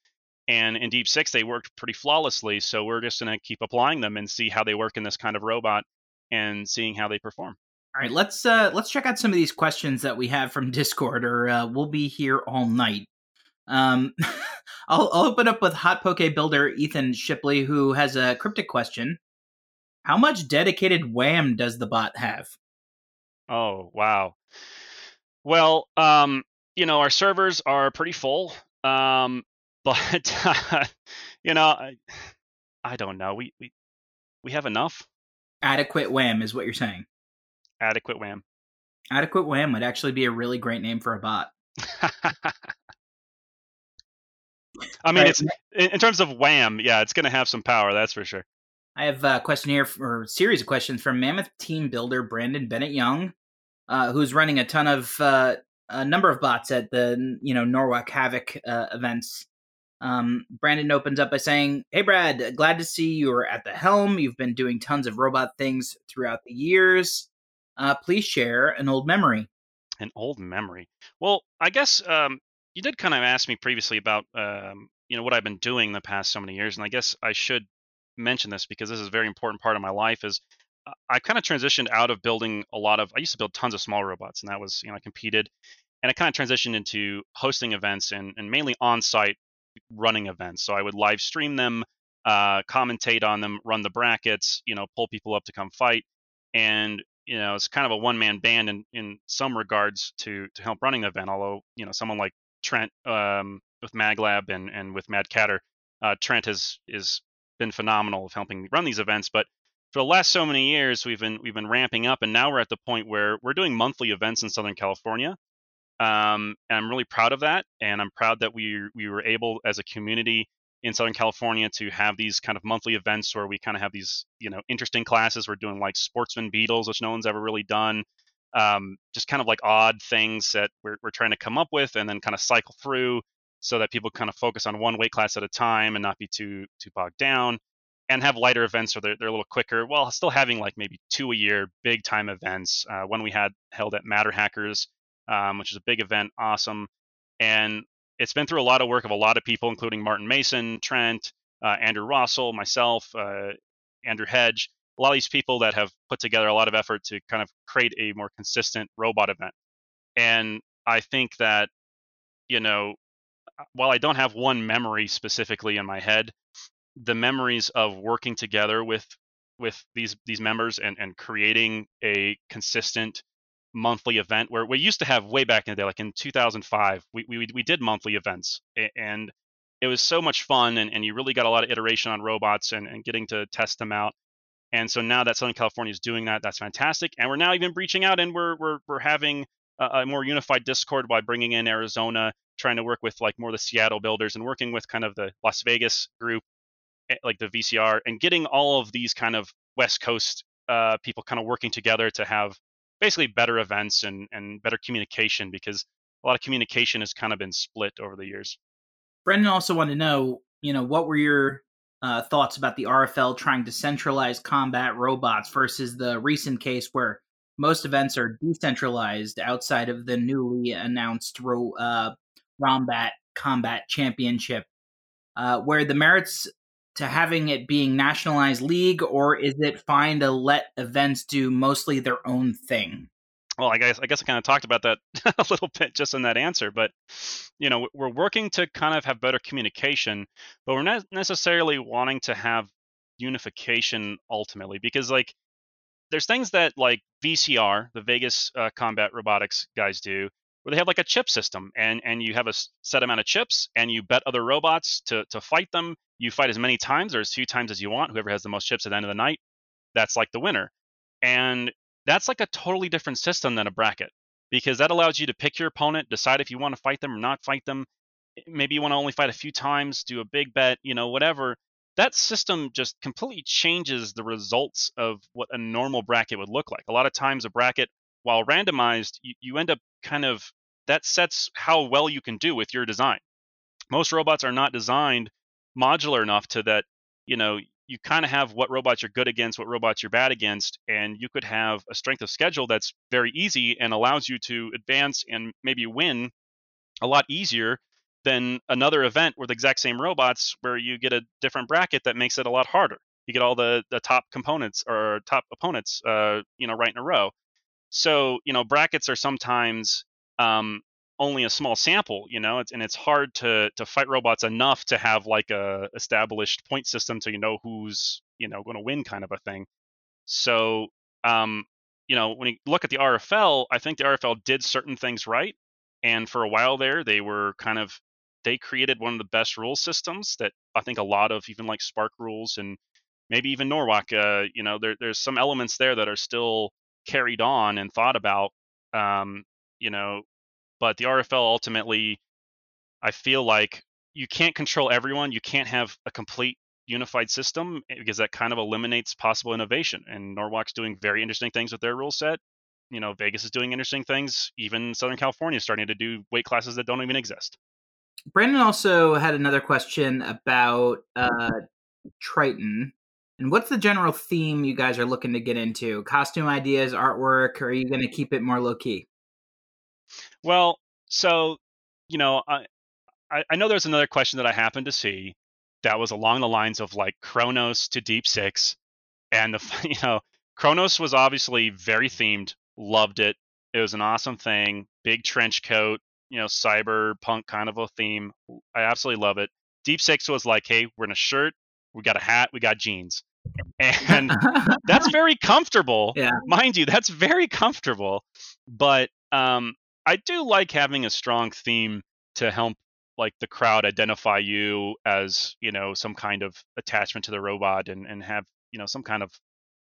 And in Deep Six, they worked pretty flawlessly. So we're just going to keep applying them and see how they work in this kind of robot and seeing how they perform. All right, let's uh let's check out some of these questions that we have from Discord, or uh, we'll be here all night. Um, I'll, I'll open up with Hot Poke Builder Ethan Shipley, who has a cryptic question. How much dedicated wham does the bot have? Oh wow. Well, um, you know our servers are pretty full, um, but you know I, I don't know. We we we have enough. Adequate wham is what you're saying. Adequate wham. Adequate wham would actually be a really great name for a bot. I mean, Right. it's in in terms of wham. Yeah, it's going to have some power. That's for sure. I have a question here, for, or a series of questions from Mammoth team builder Brandon Bennett Young, uh, who's running a ton of uh, a number of bots at the you know Norwalk Havoc uh, events. Um, Brandon opens up by saying, "Hey Brad, glad to see you're at the helm. You've been doing tons of robot things throughout the years. Uh, please share an old memory." An old memory. Well, I guess um, you did kind of ask me previously about um, you know what I've been doing the past so many years, and I guess I should mention this because this is a very important part of my life. Is uh, I kind of transitioned out of building a lot of. I used to build tons of small robots, and that was you know I competed, and I kind of transitioned into hosting events and and mainly on-site running events. So I would live stream them, uh, commentate on them, run the brackets, you know, pull people up to come fight, and you know it's kind of a one-man band in in some regards to to help running the event. Although you know someone like Trent um, with MagLab and and with Mad Catter, uh, Trent has is been phenomenal of helping run these events. But for the last so many years, we've been we've been ramping up, and now we're at the point where we're doing monthly events in Southern California. Um, and I'm really proud of that, and I'm proud that we we were able as a community in Southern California to have these kind of monthly events where we kind of have these you know interesting classes. We're doing like sportsman beetles, which no one's ever really done. Um, just kind of like odd things that we're we're trying to come up with, and then kind of cycle through so that people kind of focus on one weight class at a time and not be too too bogged down and have lighter events so they're, they're a little quicker while still having like maybe two a year big time events uh, one we had held at MatterHackers um, which is a big event awesome and it's been through a lot of work of a lot of people including martin mason trent uh, andrew russell myself uh, andrew hedge a lot of these people that have put together a lot of effort to kind of create a more consistent robot event and i think that you know uh, while I don't have one memory specifically in my head, the memories of working together with with these these members and and creating a consistent monthly event where we used to have way back in the day, like in 2005, we we we did monthly events and it was so much fun and, and you really got a lot of iteration on robots and, and getting to test them out. And so now that Southern California is doing that, that's fantastic. And we're now even breaching out and we're we're we're having a, a more unified Discord by bringing in Arizona trying to work with like more of the Seattle builders and working with kind of the Las Vegas group, eh, like the VCR, and getting all of these kind of West Coast uh, people kind of working together to have basically better events and, and better communication because a lot of communication has kind of been split over the years. Brendan also wanted to know, you know, what were your uh, thoughts about the RFL trying to centralize combat robots versus the recent case where most events are decentralized outside of the newly announced ro- uh, Rombat Combat Championship, uh, where the merits to having it being nationalized league, or is it fine to let events do mostly their own thing? Well, I guess I guess I kind of talked about that a little bit just in that answer, but you know, we're working to kind of have better communication, but we're not necessarily wanting to have unification ultimately because like there's things that like VCR, the Vegas uh, Combat Robotics guys do, where they have like a chip system, and and you have a set amount of chips, and you bet other robots to to fight them. You fight as many times or as few times as you want. Whoever has the most chips at the end of the night, that's like the winner. And that's like a totally different system than a bracket because that allows you to pick your opponent, decide if you want to fight them or not fight them. Eh, maybe you want to only fight a few times, do a big bet, you know, whatever that system just completely changes the results of what a normal bracket would look like. A lot of times, a bracket, while randomized, you, you end up kind of that sets how well you can do with your design. Most robots are not designed modular enough to that, you know, you kind of have what robots you're good against, what robots you're bad against, and you could have a strength of schedule that's very easy and allows you to advance and maybe win a lot easier than another event with the exact same robots where you get a different bracket that makes it a lot harder. You get all the the top components or top opponents, uh, you know, right in a row. So you know, brackets are sometimes um, only a small sample, you know, it's, and it's hard to to fight robots enough to have like a established point system so you know who's you know going to win kind of a thing. So um, you know, when you look at the RFL, I think the RFL did certain things right, and for a while there, they were kind of they created one of the best rule systems that I think a lot of even like SPARC rules and maybe even Norwalk, uh, you know, there, there's some elements there that are still carried on and thought about, um, you know, but the RFL ultimately, I feel like you can't control everyone. You can't have a complete unified system eh, because that kind of eliminates possible innovation. And Norwalk's doing very interesting things with their rule set. You know, Vegas is doing interesting things. Even Southern California is starting to do weight classes that don't even exist. Brandon also had another question about uh, Triton. And what's the general theme you guys are looking to get into? Costume ideas, artwork, or are you going to keep it more low key? Well, so you know, I I know there's another question that I happened to see that was along the lines of like Kronos to Deep Six, and the you know Kronos was obviously very themed, loved it. It was an awesome thing, big trench coat, you know, cyberpunk kind of a theme. I absolutely love it. Deep Six was like, hey, we're in a shirt, we got a hat, we got jeans, and that's very comfortable. Yeah. Mind you, that's very comfortable. But um, I do like having a strong theme to help like the crowd identify you as you know some kind of attachment to the robot and and have you know some kind of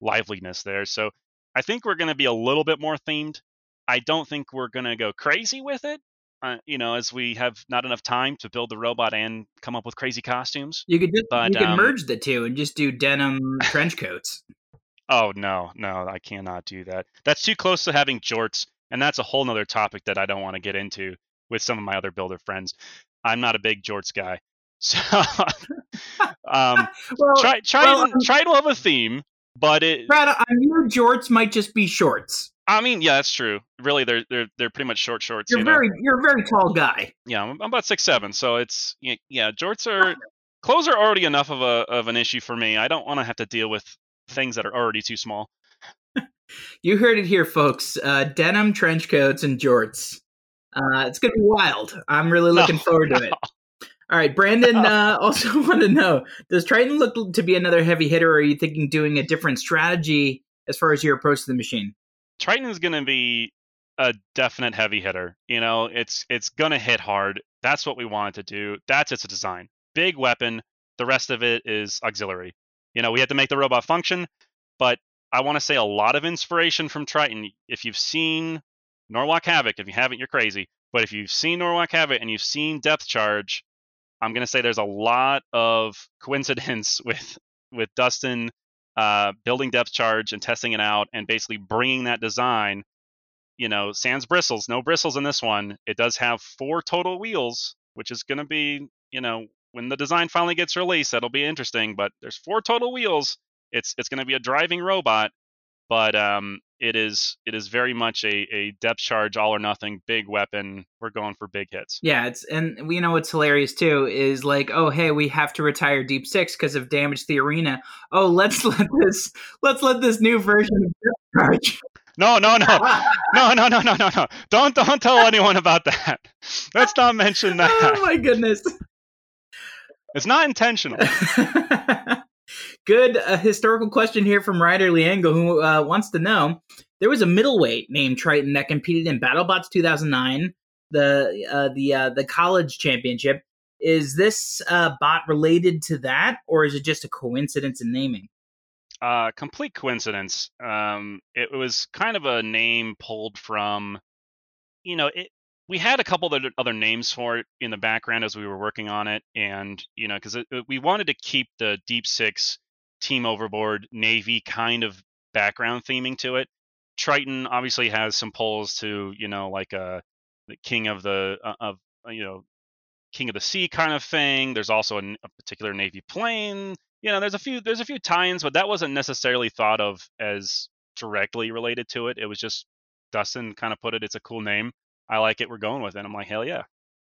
liveliness there. So I think we're going to be a little bit more themed. I don't think we're going to go crazy with it. Uh, you know, as we have not enough time to build the robot and come up with crazy costumes. You could just But, you could um, merge the two and just do denim trench coats. Oh no, no, I cannot do that. That's too close to having jorts, and that's a whole nother topic that I don't want to get into with some of my other builder friends. I'm not a big jorts guy. So um Well, try try well, try to have a theme, but it Brad, on your jorts might just be shorts. I mean, yeah, that's true. Really they're they're they're pretty much short shorts, You're you know. very you're a very tall guy. Yeah, I'm, I'm about six seven, so it's yeah, yeah, jorts are clothes are already enough of a of an issue for me. I don't want to have to deal with things that are already too small. You heard it here, folks. Uh, denim trench coats and jorts. Uh, it's gonna be wild. I'm really looking No, forward to it. All right, Brandon. Uh, also want to know: Does Triton look to be another heavy hitter, or are you thinking doing a different strategy as far as your approach to the machine? Triton is going to be a definite heavy hitter. You know, it's it's going to hit hard. That's what we want it to do. That's its design. Big weapon. The rest of it is auxiliary. You know, we have to make the robot function, but I want to say a lot of inspiration from Triton. If you've seen Norwalk Havoc, if you haven't, you're crazy. But if you've seen Norwalk Havoc and you've seen Depth Charge, I'm going to say there's a lot of coincidence with with Dustin uh, building Depth Charge and testing it out and basically bringing that design. You know, sans bristles, no bristles in this one. It does have four total wheels, which is going to be, you know, when the design finally gets released, that'll be interesting. But there's four total wheels. It's it's going to be a driving robot, but um, it is it is very much a, a depth charge, all or nothing, big weapon. We're going for big hits. Yeah, it's and you know what's hilarious too is like, oh hey, we have to retire Deep Six because of damage to the arena. Oh, let's let this let's let this new version of Depth Charge No, no, no, no, no, no, no, no, no. Don't don't tell anyone about that. Let's not mention that. oh my goodness. It's not intentional. Good uh, historical question here from Ryder Liango, who uh, wants to know: There was a middleweight named Triton that competed in BattleBots 2009, the uh, the uh, the college championship. Is this uh, bot related to that, or is it just a coincidence in naming? Uh, complete coincidence. Um, it was kind of a name pulled from, you know, it. We had a couple of other names for it in the background as we were working on it, and you know, because we wanted to keep the Deep Six Team Overboard Navy kind of background theming to it. Triton obviously has some pulls to, you know, like a the king of the uh, of uh, you know king of the sea kind of thing. There's also a particular navy plane. You know, there's a few there's a few tie-ins, but that wasn't necessarily thought of as directly related to it. It was just Dustin kind of put it. It's a cool name. I like it. We're going with it. I'm like, hell yeah.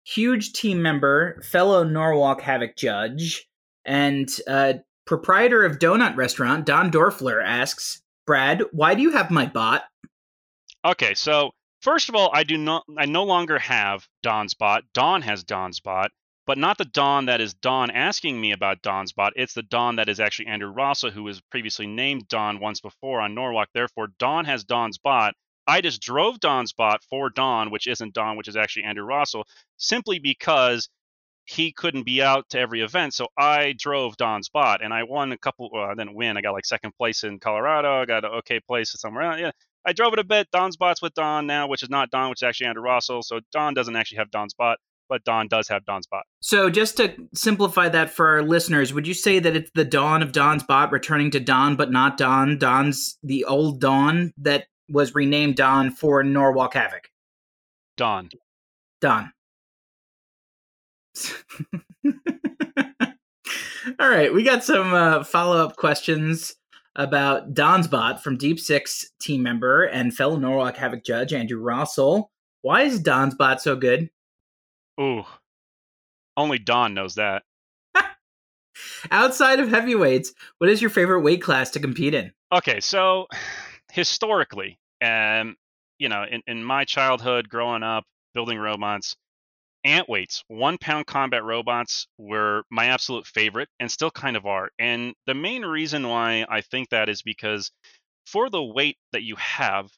Huge team member, fellow Norwalk Havoc judge, and uh, proprietor of donut restaurant Don Dorfler asks, "Brad, why do you have my bot?" Okay, so first of all, I do not I no longer have Don's bot. Don has Don's bot, but not the Don that is Don asking me about Don's bot. It's the Don that is actually Andrew Rossa, who was previously named Don once before on Norwalk. Therefore, Don has Don's bot. I just drove Don's bot for Don, which isn't Don, which is actually Andrew Rossel, simply because he couldn't be out to every event. So I drove Don's bot and I won a couple. Well, I didn't win. I got like second place in Colorado. I got an okay place somewhere else. Yeah. I drove it a bit. Don's bot's with Don now, which is not Don, which is actually Andrew Rossel. So Don doesn't actually have Don's bot, but Don does have Don's bot. So, just to simplify that for our listeners, would you say that it's the dawn of Don's bot returning to Don, but not Don? Don's the old Don that was renamed Don for Norwalk Havoc. Don. Don. All right, we got some uh, follow up questions about Don's bot from Deep Six team member and fellow Norwalk Havoc judge Andrew Rossel. Why is Don's bot so good? Ooh. Only Don knows that. Outside of heavyweights, what is your favorite weight class to compete in? Okay, so historically, um, you know, in, in my childhood, growing up, building robots, ant weights, one pound combat robots were my absolute favorite and still kind of are. And the main reason why I think that is because for the weight that you have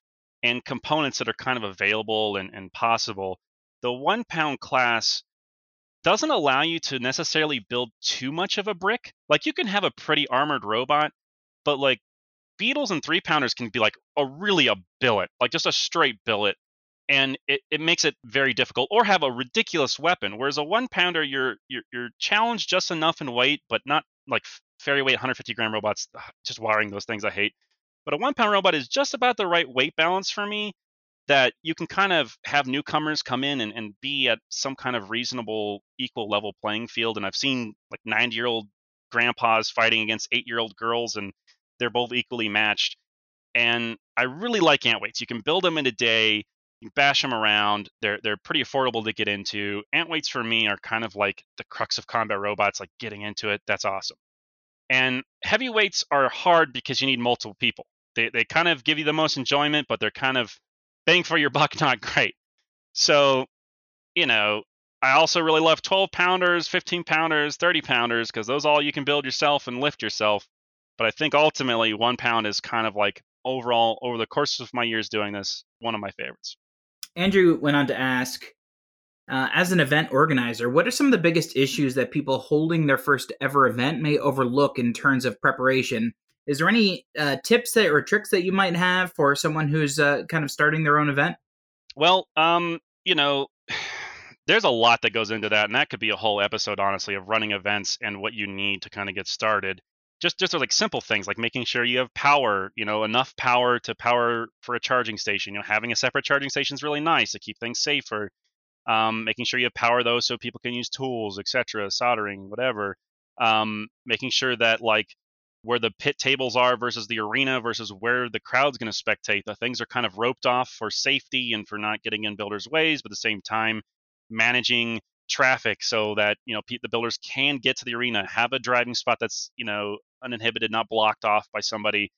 and components that are kind of available and, and possible, the one pound class doesn't allow you to necessarily build too much of a brick. Like you can have a pretty armored robot, but like beetles and three pounders can be like a really a billet, like just a straight billet. And it, it makes it very difficult, or have a ridiculous weapon. Whereas a one pounder, you're, you're you're challenged just enough in weight, but not like fairy weight 150 gram robots. Ah, just wiring those things I hate. But a one pound robot is just about the right weight balance for me that you can kind of have newcomers come in and, and be at some kind of reasonable equal level playing field and i've seen like 90 year old grandpas fighting against eight year old girls and they're both equally matched and i really like ant weights you can build them in a day you bash them around they're they're pretty affordable to get into ant weights for me are kind of like the crux of combat robots like getting into it that's awesome and heavyweights are hard because you need multiple people they, they kind of give you the most enjoyment but they're kind of bang for your buck not great. So, you know, I also really love 12 pounders, 15 pounders, 30 pounders because those all you can build yourself and lift yourself. But I think ultimately one pound is kind of like overall over the course of my years doing this, one of my favorites. Andrew went on to ask, uh, as an event organizer, what are some of the biggest issues that people holding their first ever event may overlook in terms of preparation? Is there any uh, tips that or tricks that you might have for someone who's uh, kind of starting their own event? Well, um, you know, there's a lot that goes into that, and that could be a whole episode, honestly, of running events and what you need to kind of get started. Just, just like simple things like making sure you have power, you know, enough power to power for a charging station. You know, having a separate charging station is really nice to keep things safer. Um, making sure you have power those so people can use tools, etc., soldering, whatever. Um, making sure that like where the pit tables are versus the arena versus where the crowd's going to spectate. The things are kind of roped off for safety and for not getting in builders' ways, but at the same time, managing traffic so that you know the builders can get to the arena, have a driving spot that's you know uninhibited, not blocked off by somebody.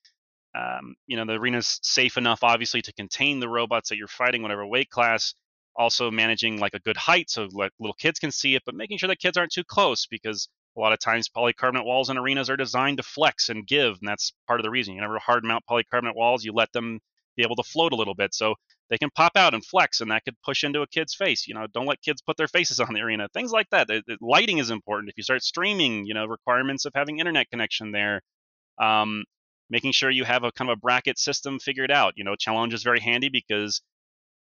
um, you know the arena's safe enough, obviously, to contain the robots that you're fighting, whatever weight class. Also managing like a good height so like little kids can see it, but making sure that kids aren't too close because a lot of times polycarbonate walls in arenas are designed to flex and give, and that's part of the reason. You never hard mount polycarbonate walls, you let them be able to float a little bit so they can pop out and flex, and that could push into a kid's face. You know, don't let kids put their faces on the arena. Things like that. The- the lighting is important. If you start streaming, you know, requirements of having internet connection there. Um, making sure you have a kind of a bracket system figured out. You know, Challonge is very handy because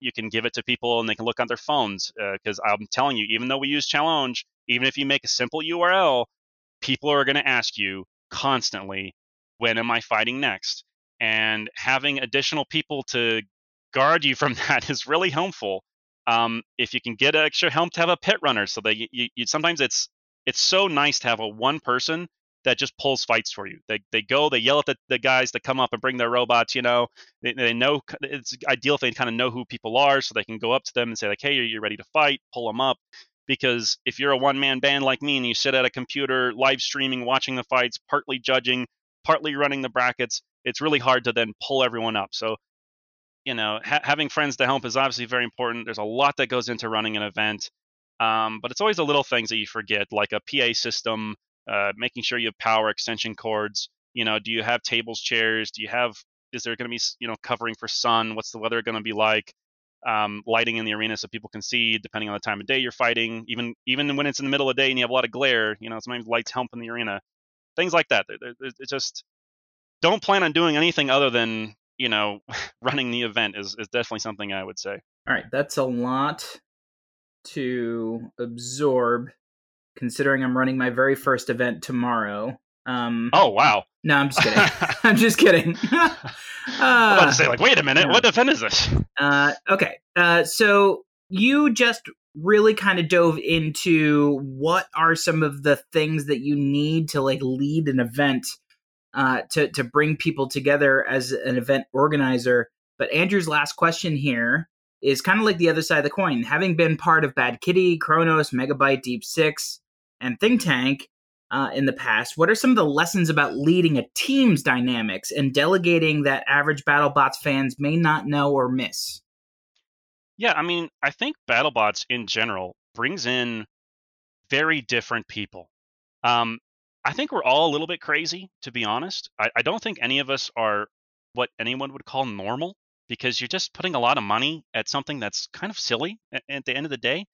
you can give it to people and they can look on their phones. Because I'm telling you, even though we use Challonge, even if you make a simple URL, people are going to ask you constantly, when am I fighting next? And having additional people to guard you from that is really helpful. Um, if you can get extra help to have a pit runner, so that you, you, you sometimes it's it's so nice to have a one person that just pulls fights for you. They they go, they yell at the, the guys that come up and bring their robots. You know, they, they know it's ideal if they kind of know who people are, so they can go up to them and say like, "Hey, are you ready to fight?" Pull them up. Because if you're a one man band like me and you sit at a computer live streaming, watching the fights, partly judging, partly running the brackets, it's really hard to then pull everyone up. So you know, ha- having friends to help is obviously very important. There's a lot that goes into running an event, um, but it's always the little things that you forget, like a PA system, uh, making sure you have power extension cords. You know, do you have tables, chairs? Do you have? Is there going to be, you know, covering for sun? What's the weather going to be like? Um, lighting in the arena so people can see, depending on the time of day you're fighting. Even even when it's in the middle of the day and you have a lot of glare, you know, sometimes lights help in the arena. Things like that. It's just don't plan on doing anything other than you know running the event is, is definitely something I would say. All right, that's a lot to absorb, considering I'm running my very first event tomorrow. Um, Oh wow! no, I'm just kidding. I'm just kidding. I'm about uh, to say like, wait a minute, yeah. what event is this? Uh, okay. Uh, so you just really kind of dove into what are some of the things that you need to like lead an event uh, to to bring people together as an event organizer. But Andrew's last question here is kind of like the other side of the coin. Having been part of Bad Kitty, Kronos, Megabyte, Deep Six, and Think Tank uh, in the past, what are some of the lessons about leading a team's dynamics and delegating that average BattleBots fans may not know or miss? Yeah, I mean, I think BattleBots in general brings in very different people. Um, I think we're all a little bit crazy, to be honest. I, I don't think any of us are what anyone would call normal because you're just putting a lot of money at something that's kind of silly at, at the end of the day,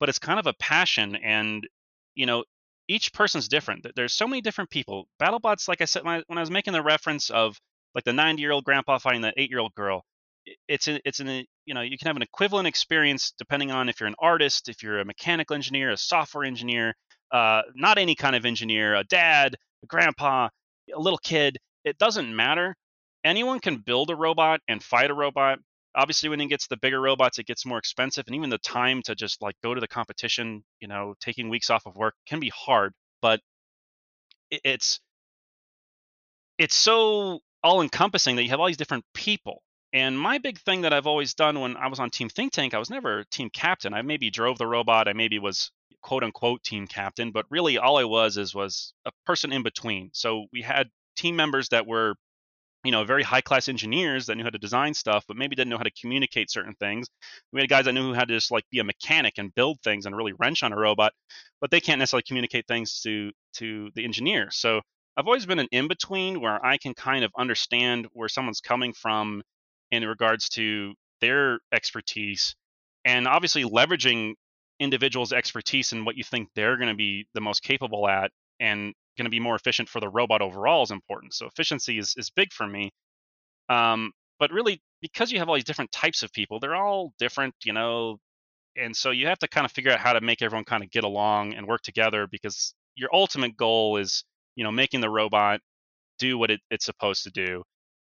but it's kind of a passion. And, you know, each person's different. There's so many different people. BattleBots, like I said, when I, when I was making the reference of like the 90 year old grandpa fighting the eight year old girl, it's an, it's an, you know, you can have an equivalent experience depending on if you're an artist, if you're a mechanical engineer, a software engineer, uh, not any kind of engineer, a dad, a grandpa, a little kid. It doesn't matter. Anyone can build a robot and fight a robot. Obviously, when it gets the bigger robots, it gets more expensive, and even the time to just like go to the competition, you know, taking weeks off of work can be hard. But it's it's so all encompassing that you have all these different people. And my big thing that I've always done when I was on Team Think Tank, I was never team captain. I maybe drove the robot, I maybe was quote unquote team captain, but really all I was is was a person in between. So we had team members that were, you know, very high class engineers that knew how to design stuff, but maybe didn't know how to communicate certain things. We had guys that knew how to just like be a mechanic and build things and really wrench on a robot, but they can't necessarily communicate things to to the engineer. So I've always been an in between where I can kind of understand where someone's coming from in regards to their expertise and obviously leveraging individuals' expertise and what you think they're going to be the most capable at and going to be more efficient for the robot overall is important. So efficiency is, is big for me. Um, but really, because you have all these different types of people, they're all different, you know, and so you have to kind of figure out how to make everyone kind of get along and work together because your ultimate goal is, you know, making the robot do what it, it's supposed to do.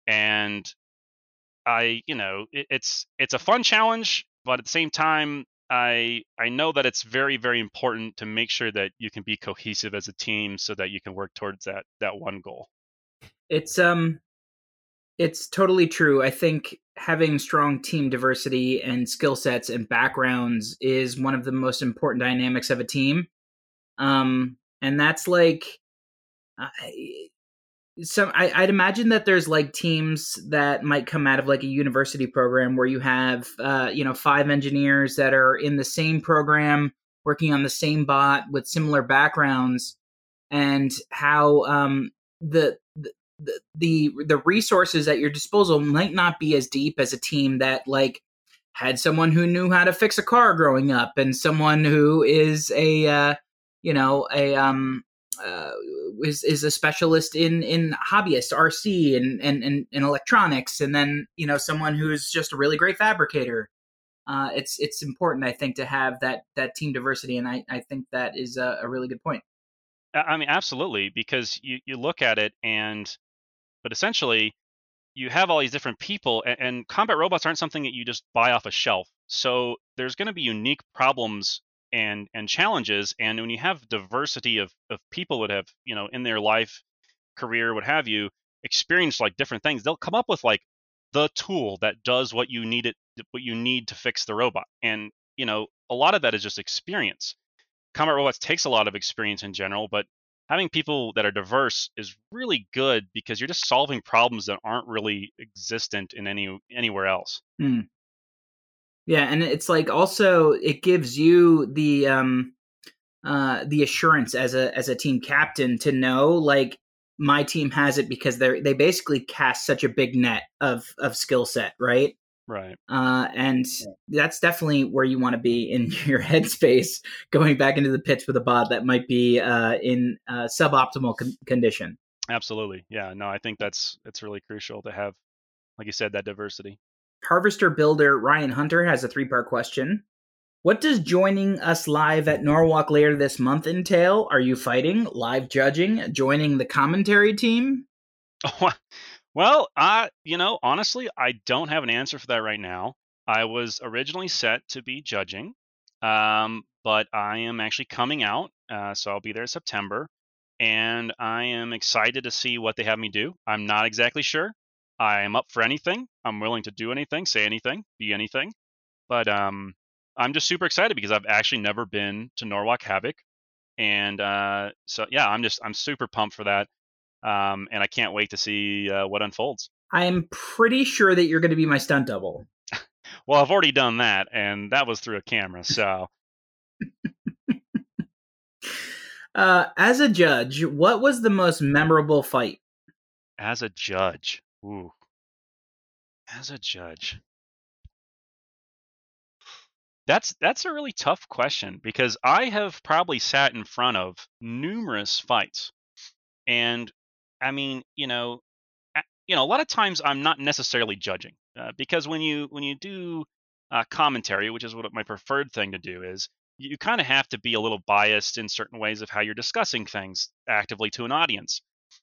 And I, you know, it, it's it's a fun challenge, but at the same time, I I know that it's very very important to make sure that you can be cohesive as a team so that you can work towards that that one goal. It's um it's totally true. I think having strong team diversity and skill sets and backgrounds is one of the most important dynamics of a team. Um and that's like some I, I'd imagine that there's like teams that might come out of like a university program where you have uh, you know five engineers that are in the same program working on the same bot with similar backgrounds and how um, the, the the the resources at your disposal might not be as deep as a team that like had someone who knew how to fix a car growing up and someone who is a uh, you know a um uh, is is a specialist in in hobbyist RC and and and, and electronics, and then you know someone who's just a really great fabricator. Uh, it's it's important, I think, to have that that team diversity, and I I think that is a, a really good point. I mean, absolutely, because you, you look at it and, but essentially, you have all these different people, and, and combat robots aren't something that you just buy off a shelf. So there's going to be unique problems and and challenges, and when you have diversity of of people that have you know in their life, career, what have you, experienced like different things, they'll come up with like the tool that does what you need it what you need to fix the robot, and you know a lot of that is just experience combat robots takes a lot of experience in general, but having people that are diverse is really good because you're just solving problems that aren't really existent in any anywhere else. Hmm. Yeah, and it's like also it gives you the um uh the assurance as a as a team captain to know like my team has it because they they basically cast such a big net of of skill set, right? Right. Uh, and that's definitely where you want to be in your headspace going back into the pitch with a bot that might be uh, in uh, suboptimal con- condition. Absolutely. Yeah. No, I think that's it's really crucial to have, like you said, that diversity. Harvester builder Ryan Hunter has a three part question. What does joining us live at Norwalk later this month entail? Are you fighting, live judging, joining the commentary team? well, I, you know, honestly, I don't have an answer for that right now. I was originally set to be judging, um, but I am actually coming out, uh, so I'll be there in September, and I am excited to see what they have me do. I'm not exactly sure. I am up for anything. I'm willing to do anything, say anything, be anything, but um, I'm just super excited because I've actually never been to Norwalk Havoc, and uh, so yeah, I'm just I'm super pumped for that um, and I can't wait to see uh, what unfolds. I'm pretty sure that you're going to be my stunt double. well, I've already done that, and that was through a camera. So, uh, as a judge, what was the most memorable fight? As a judge, as a judge, that's that's a really tough question because I have probably sat in front of numerous fights, and I mean, you know, you know, a lot of times I'm not necessarily judging uh, because when you when you do uh, commentary, which is what my preferred thing to do is, you kind of have to be a little biased in certain ways of how you're discussing things actively to an audience.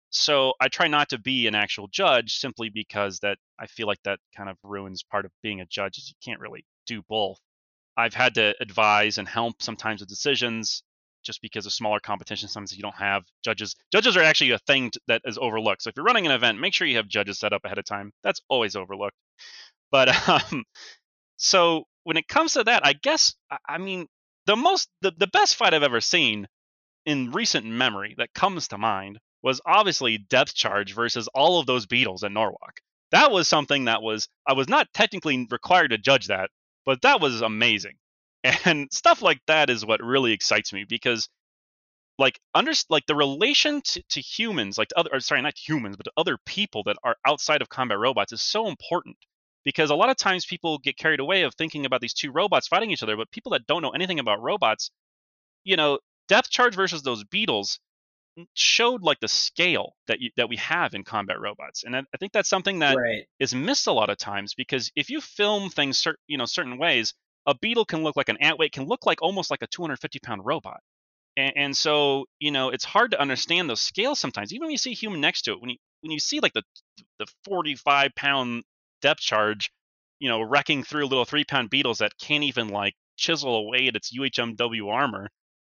So I try not to be an actual judge simply because that I feel like that kind of ruins part of being a judge is you can't really do both. I've had to advise and help sometimes with decisions just because of smaller competition sometimes you don't have judges. Judges are actually a thing that is overlooked. So if you're running an event make sure you have judges set up ahead of time. That's always overlooked. But um so when it comes to that i guess i mean the most the, the best fight i've ever seen in recent memory that comes to mind was obviously depth charge versus all of those beetles at norwalk. That was something that was i was not technically required to judge that but that was amazing. And stuff like that is what really excites me because like under like the relation to, to humans like to other or sorry not humans but other people that are outside of combat robots is so important because a lot of times people get carried away of thinking about these two robots fighting each other but people that don't know anything about robots you know depth charge versus those beetles showed like the scale that you, that we have in combat robots and I, I think that's something that right. is missed a lot of times because if you film things cer- you know certain ways a beetle can look like an antweight can look like almost like a 250 pound robot and, and, so you know it's hard to understand those scales sometimes even when you see a human next to it when you when you see like the the 45 pound depth charge you know wrecking through little three pound beetles that can't even like chisel away at its uhmw armor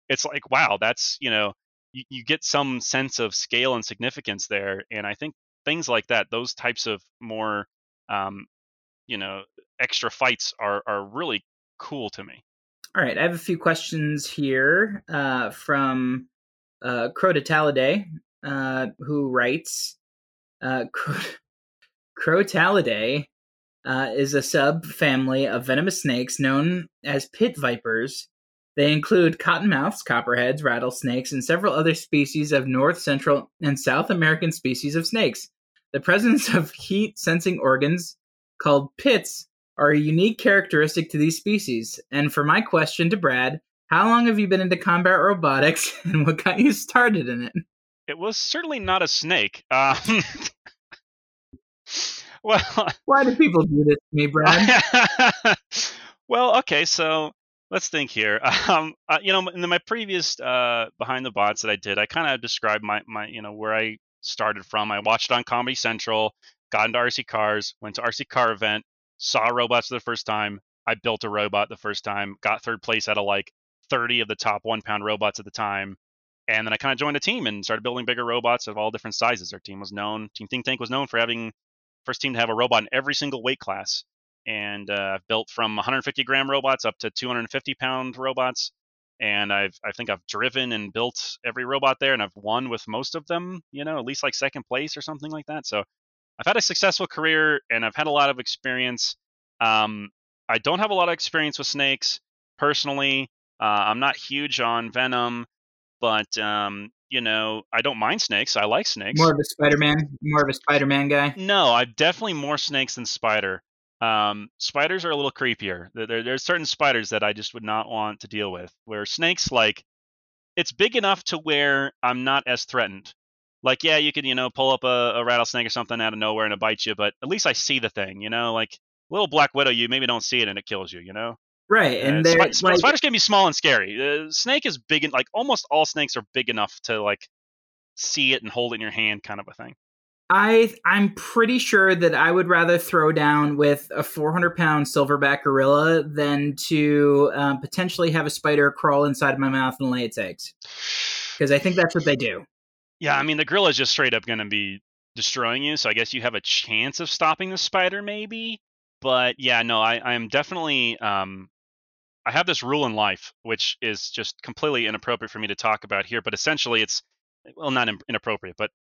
it's like wow that's you know you, you get some sense of scale and significance there and i think things like that those types of more um, you know extra fights are are really cool to me. All right, I have a few questions here uh, from uh, Crotalidae, uh, who writes Uh, Cro- Crotalidae uh, is a subfamily of venomous snakes known as pit vipers. They include cottonmouths, copperheads, rattlesnakes, and several other species of North, Central, and South American species of snakes. The presence of heat sensing organs called pits are a unique characteristic to these species. And for my question to Brad, how long have you been into combat robotics and what got you started in it? It was certainly not a snake. Um, well, Why do people do this to me, Brad? well, okay, so let's think here. Um, uh, you know, in my previous uh, behind the bots that I did, I kind of described my my you know where I started from. I watched on Comedy Central, got into RC cars, went to RC car event, saw robots for the first time. I built a robot the first time, got third place out of like 30 of the top one pound robots at the time. And then I kind of joined a team and started building bigger robots of all different sizes. Our team was known, Team Think Tank was known for having first team to have a robot in every single weight class. And uh, I've built from 150 gram robots up to 250 pound robots. And I've I think I've driven and built every robot there, and I've won with most of them. You know, at least like second place or something like that. So I've had a successful career, and I've had a lot of experience. Um, I don't have a lot of experience with snakes personally. Uh, I'm not huge on venom, but um, you know, I don't mind snakes. I like snakes. More of a Spider-Man, more of a Spider-Man guy. No, I'm definitely more snakes than spider. Um, spiders are a little creepier. There, there, there's certain spiders that I just would not want to deal with. Where snakes, like, it's big enough to where I'm not as threatened. Like, yeah, you can, you know, pull up a, a rattlesnake or something out of nowhere and it bites you, but at least I see the thing, you know, like little black widow, you maybe don't see it and it kills you, you know. Right, and Uh, sp- like, spiders can be small and scary. Uh, snake is big and like almost all snakes are big enough to like see it and hold it in your hand, kind of a thing. I I'm pretty sure that I would rather throw down with a 400 pound silverback gorilla than to um, potentially have a spider crawl inside my mouth and lay its eggs. Because I think that's what they do. Yeah, I mean the gorilla is just straight up going to be destroying you, so I guess you have a chance of stopping the spider, maybe. But yeah, no, I I am definitely um, I have this rule in life which is just completely inappropriate for me to talk about here, but essentially it's well not in- inappropriate, but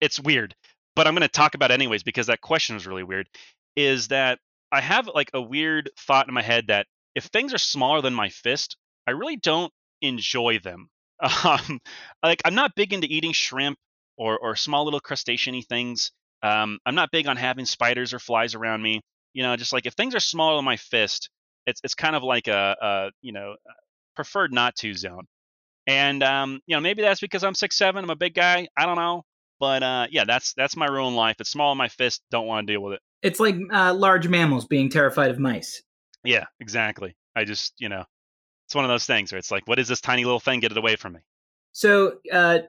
it's weird. But I'm going to talk about it anyways because that question is really weird. Is that I have like a weird thought in my head that if things are smaller than my fist, I really don't enjoy them. Um, like I'm not big into eating shrimp or or small little crustacean-y things. Um, I'm not big on having spiders or flies around me. You know, just like if things are smaller than my fist, it's it's kind of like a, a you know preferred not to zone. And um, you know, maybe that's because I'm six seven. I'm a big guy. I don't know, but uh, yeah, that's that's my rule in life. It's small in my fist. Don't want to deal with it. It's like uh, large mammals being terrified of mice. Yeah, exactly. I just you know, it's one of those things where it's like, what is this tiny little thing? Get it away from me. So uh,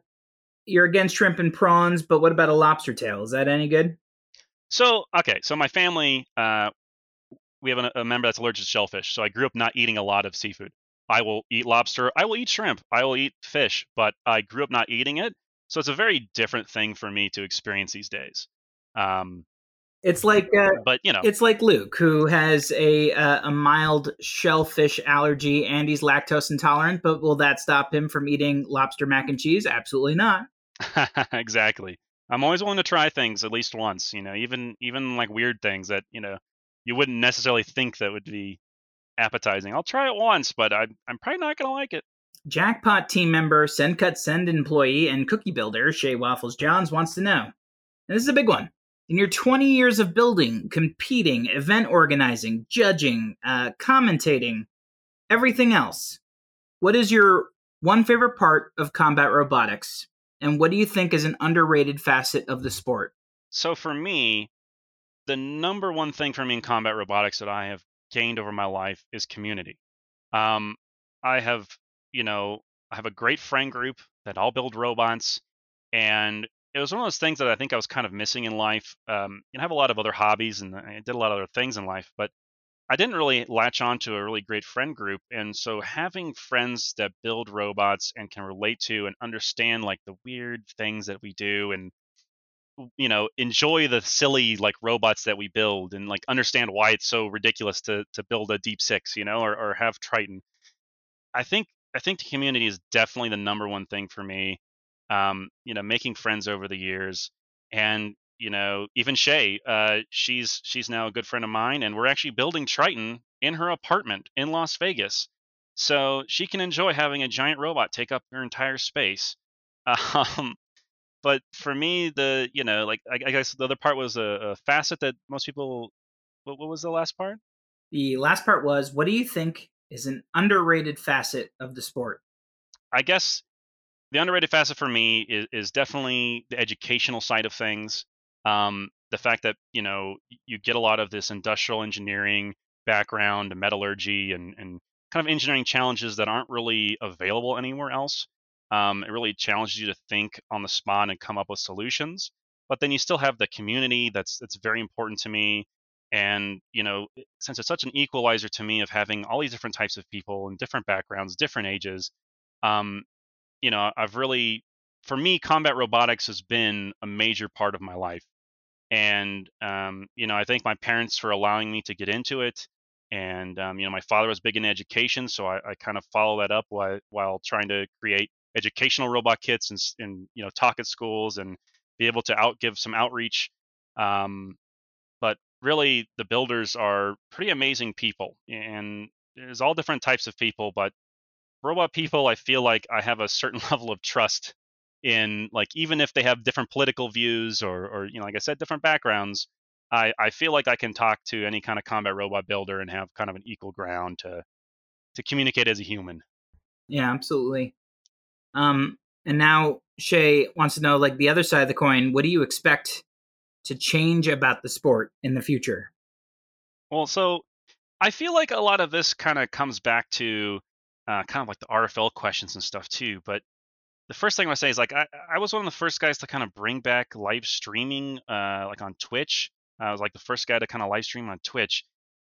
you're against shrimp and prawns, but what about a lobster tail? Is that any good? So okay, so my family, uh, we have a, a member that's allergic to shellfish. So I grew up not eating a lot of seafood. I will eat lobster. I will eat shrimp. I will eat fish, but I grew up not eating it. So it's a very different thing for me to experience these days. Um, It's like uh, but you know, it's like Luke, who has a uh, a mild shellfish allergy and he's lactose intolerant. But will that stop him from eating lobster mac and cheese? Absolutely not. exactly. I'm always willing to try things at least once. You know, even even like weird things that you know you wouldn't necessarily think that would be appetizing. I'll try it once, but I, I'm probably not gonna like it. Jackpot team member, Send Cut Send employee, and cookie builder Shay Waffles Johns wants to know. And this is a big one. In your 20 years of building, competing, event organizing, judging, uh, commentating, everything else, what is your one favorite part of combat robotics? And what do you think is an underrated facet of the sport? So for me, the number one thing for me in combat robotics that I have gained over my life is community. Um, I have, you know, I have a great friend group that all build robots, and it was one of those things that I think I was kind of missing in life. Um, I have a lot of other hobbies and I did a lot of other things in life, but I didn't really latch on to a really great friend group. And so having friends that build robots and can relate to and understand like the weird things that we do and you know enjoy the silly like robots that we build and like understand why it's so ridiculous to to build a deep six you know or, or have triton i think i think the community is definitely the number one thing for me um you know making friends over the years and you know even Shay, uh, she's she's now a good friend of mine, and we're actually building Triton in her apartment in Las Vegas, so she can enjoy having a giant robot take up her entire space. Um, but for me, the you know like I, I guess the other part was a, a facet that most people. What, what was the last part? The last part was what do you think is an underrated facet of the sport? I guess the underrated facet for me is, is definitely the educational side of things. Um, the fact that you know you get a lot of this industrial engineering background, metallurgy, and and kind of engineering challenges that aren't really available anywhere else. Um, it really challenges you to think on the spot and come up with solutions. But then you still have the community that's that's very important to me. And you know, since it's such an equalizer to me of having all these different types of people and different backgrounds, different ages, um, you know, I've really, for me, combat robotics has been a major part of my life. And um, you know, I thank my parents for allowing me to get into it. And um, you know, my father was big in education, so I, I kind of follow that up while while trying to create educational robot kits and, and you know talk at schools and be able to out give some outreach. Um, really, the builders are pretty amazing people, and there's all different types of people. But robot people, I feel like I have a certain level of trust in, like even if they have different political views or or you know, like I said, different backgrounds. I, I feel like I can talk to any kind of combat robot builder and have kind of an equal ground to to communicate as a human. Yeah, absolutely. Um, and now Shay wants to know, like the other side of the coin, what do you expect to change about the sport in the future? Well, so I feel like a lot of this kind of comes back to uh, kind of like the RFL questions and stuff too. But the first thing I want to say is like I, I was one of the first guys to kind of bring back live streaming, uh, like on Twitch. I was like the first guy to kind of live stream on Twitch,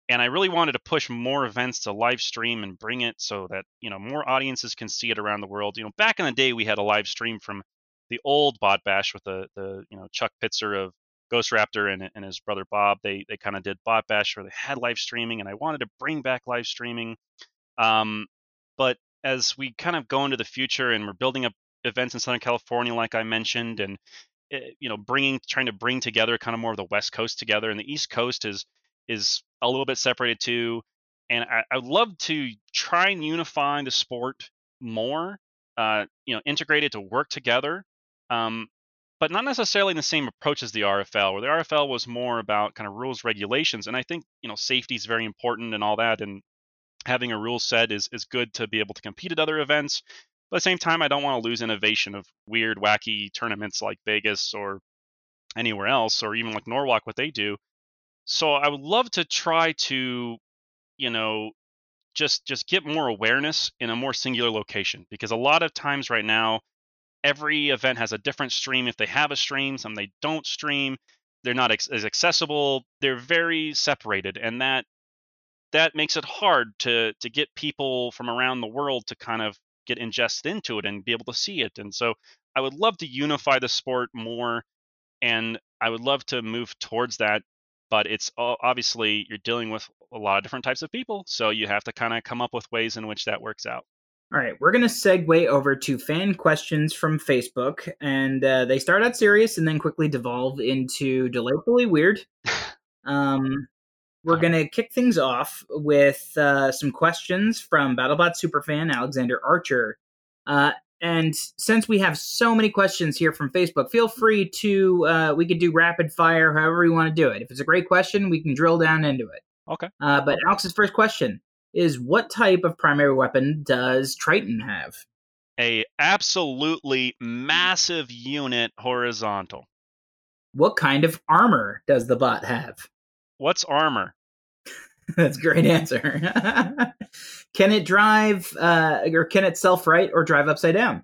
and I really wanted to push more events to live stream and bring it so that you know more audiences can see it around the world. You know, back in the day we had a live stream from the old Bot Bash with the the you know Chuck Pitzer of Ghost Raptor and, and his brother Bob. They they kind of did Bot Bash where they had live streaming, and I wanted to bring back live streaming. Um, but as we kind of go into the future and we're building up events in Southern California, like I mentioned, and eh, you know, bringing trying to bring together kind of more of the West Coast together, and the East Coast is is a little bit separated too. And I, I would love to try and unify the sport more, uh, you know, integrate it to work together, um, but not necessarily in the same approach as the RFL, where the RFL was more about kind of rules, regulations, and I think you know safety is very important and all that, and having a rule set is is good to be able to compete at other events. But at the same time, I don't want to lose innovation of weird, wacky tournaments like Vegas or anywhere else, or even like Norwalk, what they do. So I would love to try to, you know, just just get more awareness in a more singular location because a lot of times right now, every event has a different stream. If they have a stream, some they don't stream. They're not ex- as accessible. They're very separated, and that that makes it hard to to get people from around the world to kind of get ingested into it and be able to see it. And so I would love to unify the sport more and I would love to move towards that but it's obviously you're dealing with a lot of different types of people so you have to kind of come up with ways in which that works out all right we're going to segue over to fan questions from facebook and uh, they start out serious and then quickly devolve into delightfully weird um, we're going to kick things off with uh, some questions from battlebot superfan alexander archer uh, and since we have so many questions here from Facebook, feel free to uh, we could do rapid fire, however you want to do it. If it's a great question, we can drill down into it. Okay. Uh, but Alex's first question is: What type of primary weapon does Triton have? A absolutely massive unit horizontal. What kind of armor does the bot have? What's armor? That's a great answer. can it drive, uh, or can it self right or drive upside down?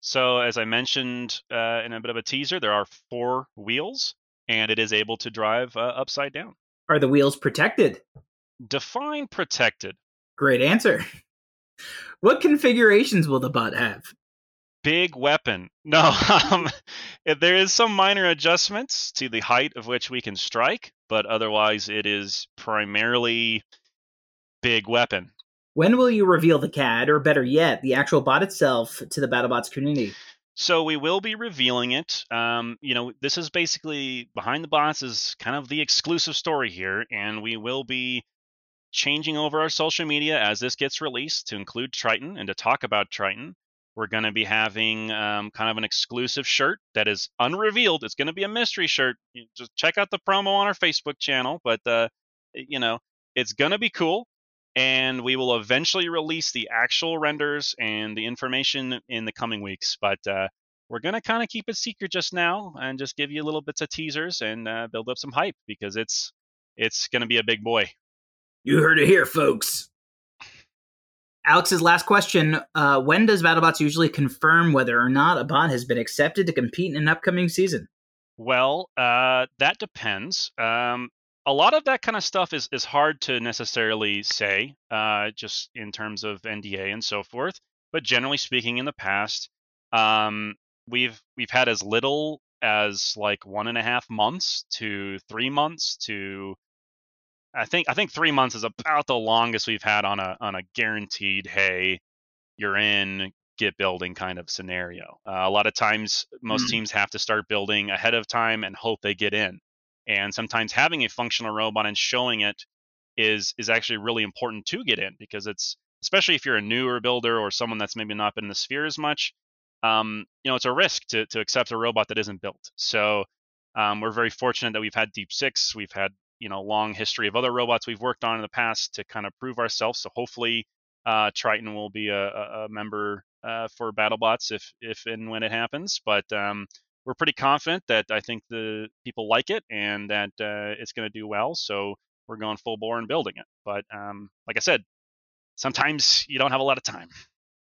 So, as I mentioned uh, in a bit of a teaser, there are four wheels, and it is able to drive uh, upside down. Are the wheels protected? Define protected. Great answer. What configurations will the bot have? Big weapon. No, um, there is some minor adjustments to the height of which we can strike, but otherwise it is primarily big weapon. When will you reveal the CAD, or better yet, the actual bot itself, to the BattleBots community? So we will be revealing it. Um, you know, this is basically behind the bots is kind of the exclusive story here, and we will be changing over our social media as this gets released to include Triton and to talk about Triton. We're going to be having um, kind of an exclusive shirt that is unrevealed. It's going to be a mystery shirt. You just check out the promo on our Facebook channel, but uh, you know, it's going to be cool. And we will eventually release the actual renders and the information in the coming weeks. But uh, we're going to kind of keep it secret just now and just give you little bits of teasers and uh, build up some hype because it's it's going to be a big boy. You heard it here, folks. Alex's last question: uh, When does BattleBots usually confirm whether or not a bot has been accepted to compete in an upcoming season? Well, uh, that depends. Um, a lot of that kind of stuff is, is hard to necessarily say, uh, just in terms of NDA and so forth. But generally speaking, in the past, um, we've we've had as little as like one and a half months to three months to I think I think three months is about the longest we've had on a on a guaranteed hey you're in get building kind of scenario. Uh, a lot of times most Mm. teams have to start building ahead of time and hope they get in. And sometimes having a functional robot and showing it is is actually really important to get in because it's especially if you're a newer builder or someone that's maybe not been in the sphere as much. Um, you know, it's a risk to to accept a robot that isn't built. So um, we're very fortunate that we've had Deep Six, we've had you know long history of other robots we've worked on in the past to kind of prove ourselves. So hopefully, uh, Triton will be a, a, member uh, for BattleBots if if and when it happens. But um, we're pretty confident that I think the people like it and that uh, it's going to do well. So we're going full bore and building it. But um, like I said, sometimes you don't have a lot of time.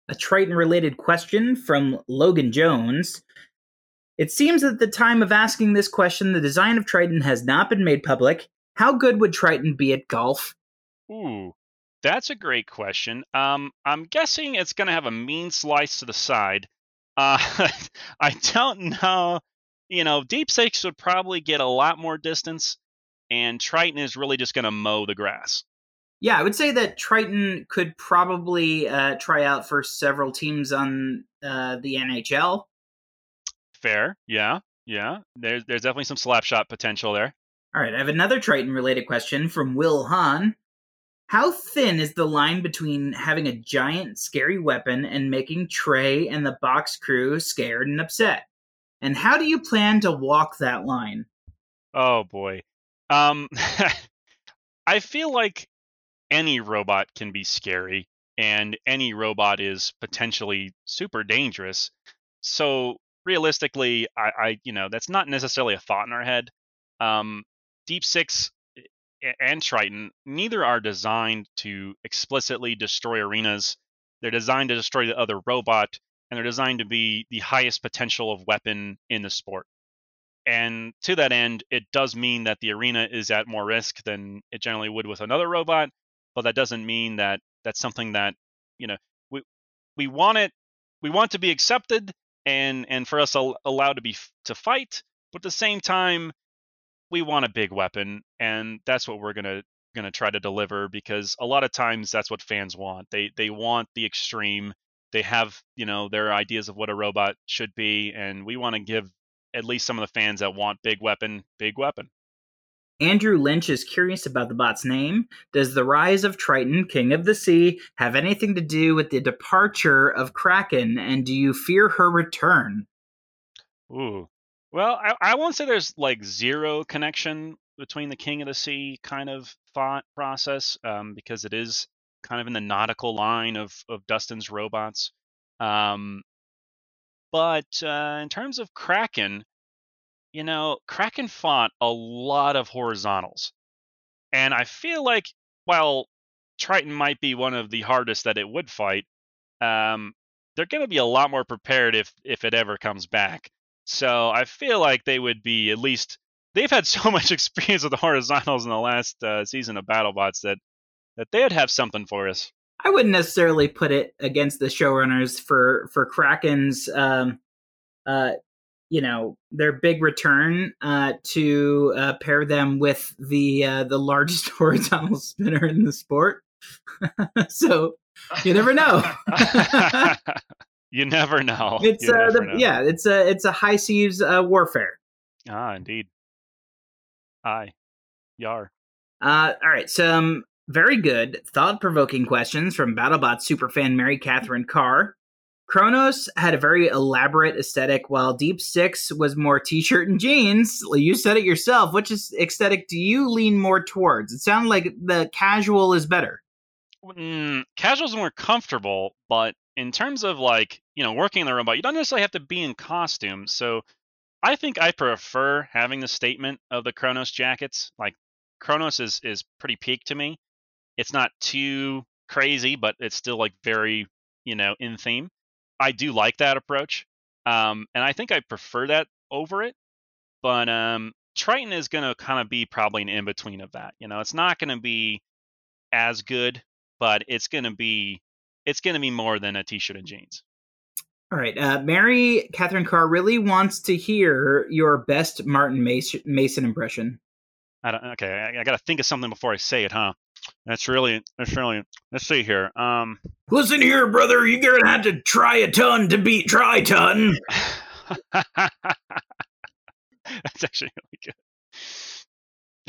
A Triton related question from Logan Jones. It seems that at the time of asking this question, the design of Triton has not been made public. How good would Triton be at golf? Ooh, that's a great question. Um, I'm guessing it's going to have a mean slice to the side. Uh, I don't know. You know, Deep Six would probably get a lot more distance, and Triton is really just going to mow the grass. Yeah, I would say that Triton could probably uh, try out for several teams on uh, the NHL. Fair, yeah, yeah. There's there's definitely some slap shot potential there. All right, I have another Triton related question from Will Hahn. How thin is the line between having a giant, scary weapon and making Trey and the box crew scared and upset? And how do you plan to walk that line? Oh boy. Um I feel like any robot can be scary and any robot is potentially super dangerous. So realistically, I, I you know, that's not necessarily a thought in our head. Um Deep Six eh, and Triton, neither are designed to explicitly destroy arenas. They're designed to destroy the other robot, and they're designed to be the highest potential of weapon in the sport. And to that end, it does mean that the arena is at more risk than it generally would with another robot, but that doesn't mean that that's something that, you know, we we want it we want to be accepted and and for us al- allowed to be to fight, but at the same time we want a big weapon and that's what we're going to going to try to deliver because a lot of times that's what fans want. They they want the extreme. They have, you know, their ideas of what a robot should be and we want to give at least some of the fans that want big weapon, big weapon. Andrew Lynch is curious about the bot's name. Does the rise of Triton, King of the Sea, have anything to do with the departure of Kraken, and do you fear her return? Ooh. Well, I, I won't say there's like zero connection between the King of the Sea kind of thought process, um, because it is kind of in the nautical line of of Dustin's robots. Um, but uh, in terms of Kraken, you know, Kraken fought a lot of horizontals, and I feel like while Triton might be one of the hardest that it would fight, um, they're going to be a lot more prepared if if it ever comes back. So I feel like they would be at least they've had so much experience with the horizontals in the last uh, season of BattleBots that that they would have something for us. I wouldn't necessarily put it against the showrunners for for Kraken's, um, uh, you know, their big return uh, to uh, pair them with the uh, the largest horizontal spinner in the sport. so you never know. You never know. It's uh, never the, know. yeah, it's a it's a high seas uh, warfare. Ah, indeed. Aye. Yar. Uh, all right, some very good, thought-provoking questions from BattleBot superfan Mary Catherine Carr. Kronos had a very elaborate aesthetic, while Deep Six was more t-shirt and jeans. You said it yourself. Which is aesthetic do you lean more towards? It sounded like the casual is better. Mm, casual's more comfortable, but in terms of like, you know, working in the robot, you don't necessarily have to be in costume. So I think I prefer having the statement of the Kronos jackets. Like Kronos is is pretty peak to me. It's not too crazy, but it's still like very, you know, in theme. I do like that approach. Um, and I think I prefer that over it. But um Triton is gonna kind of be probably an in between of that. You know, it's not gonna be as good, but it's gonna be it's gonna be more than a t-shirt and jeans. All right, uh, Mary Catherine Carr really wants to hear your best Martin Mason, Mason impression. I don't, okay, I, I got to think of something before I say it, huh? That's really, that's really. Let's see here. Um, Listen here, brother. You're gonna have to try a ton to beat Triton. that's actually really good.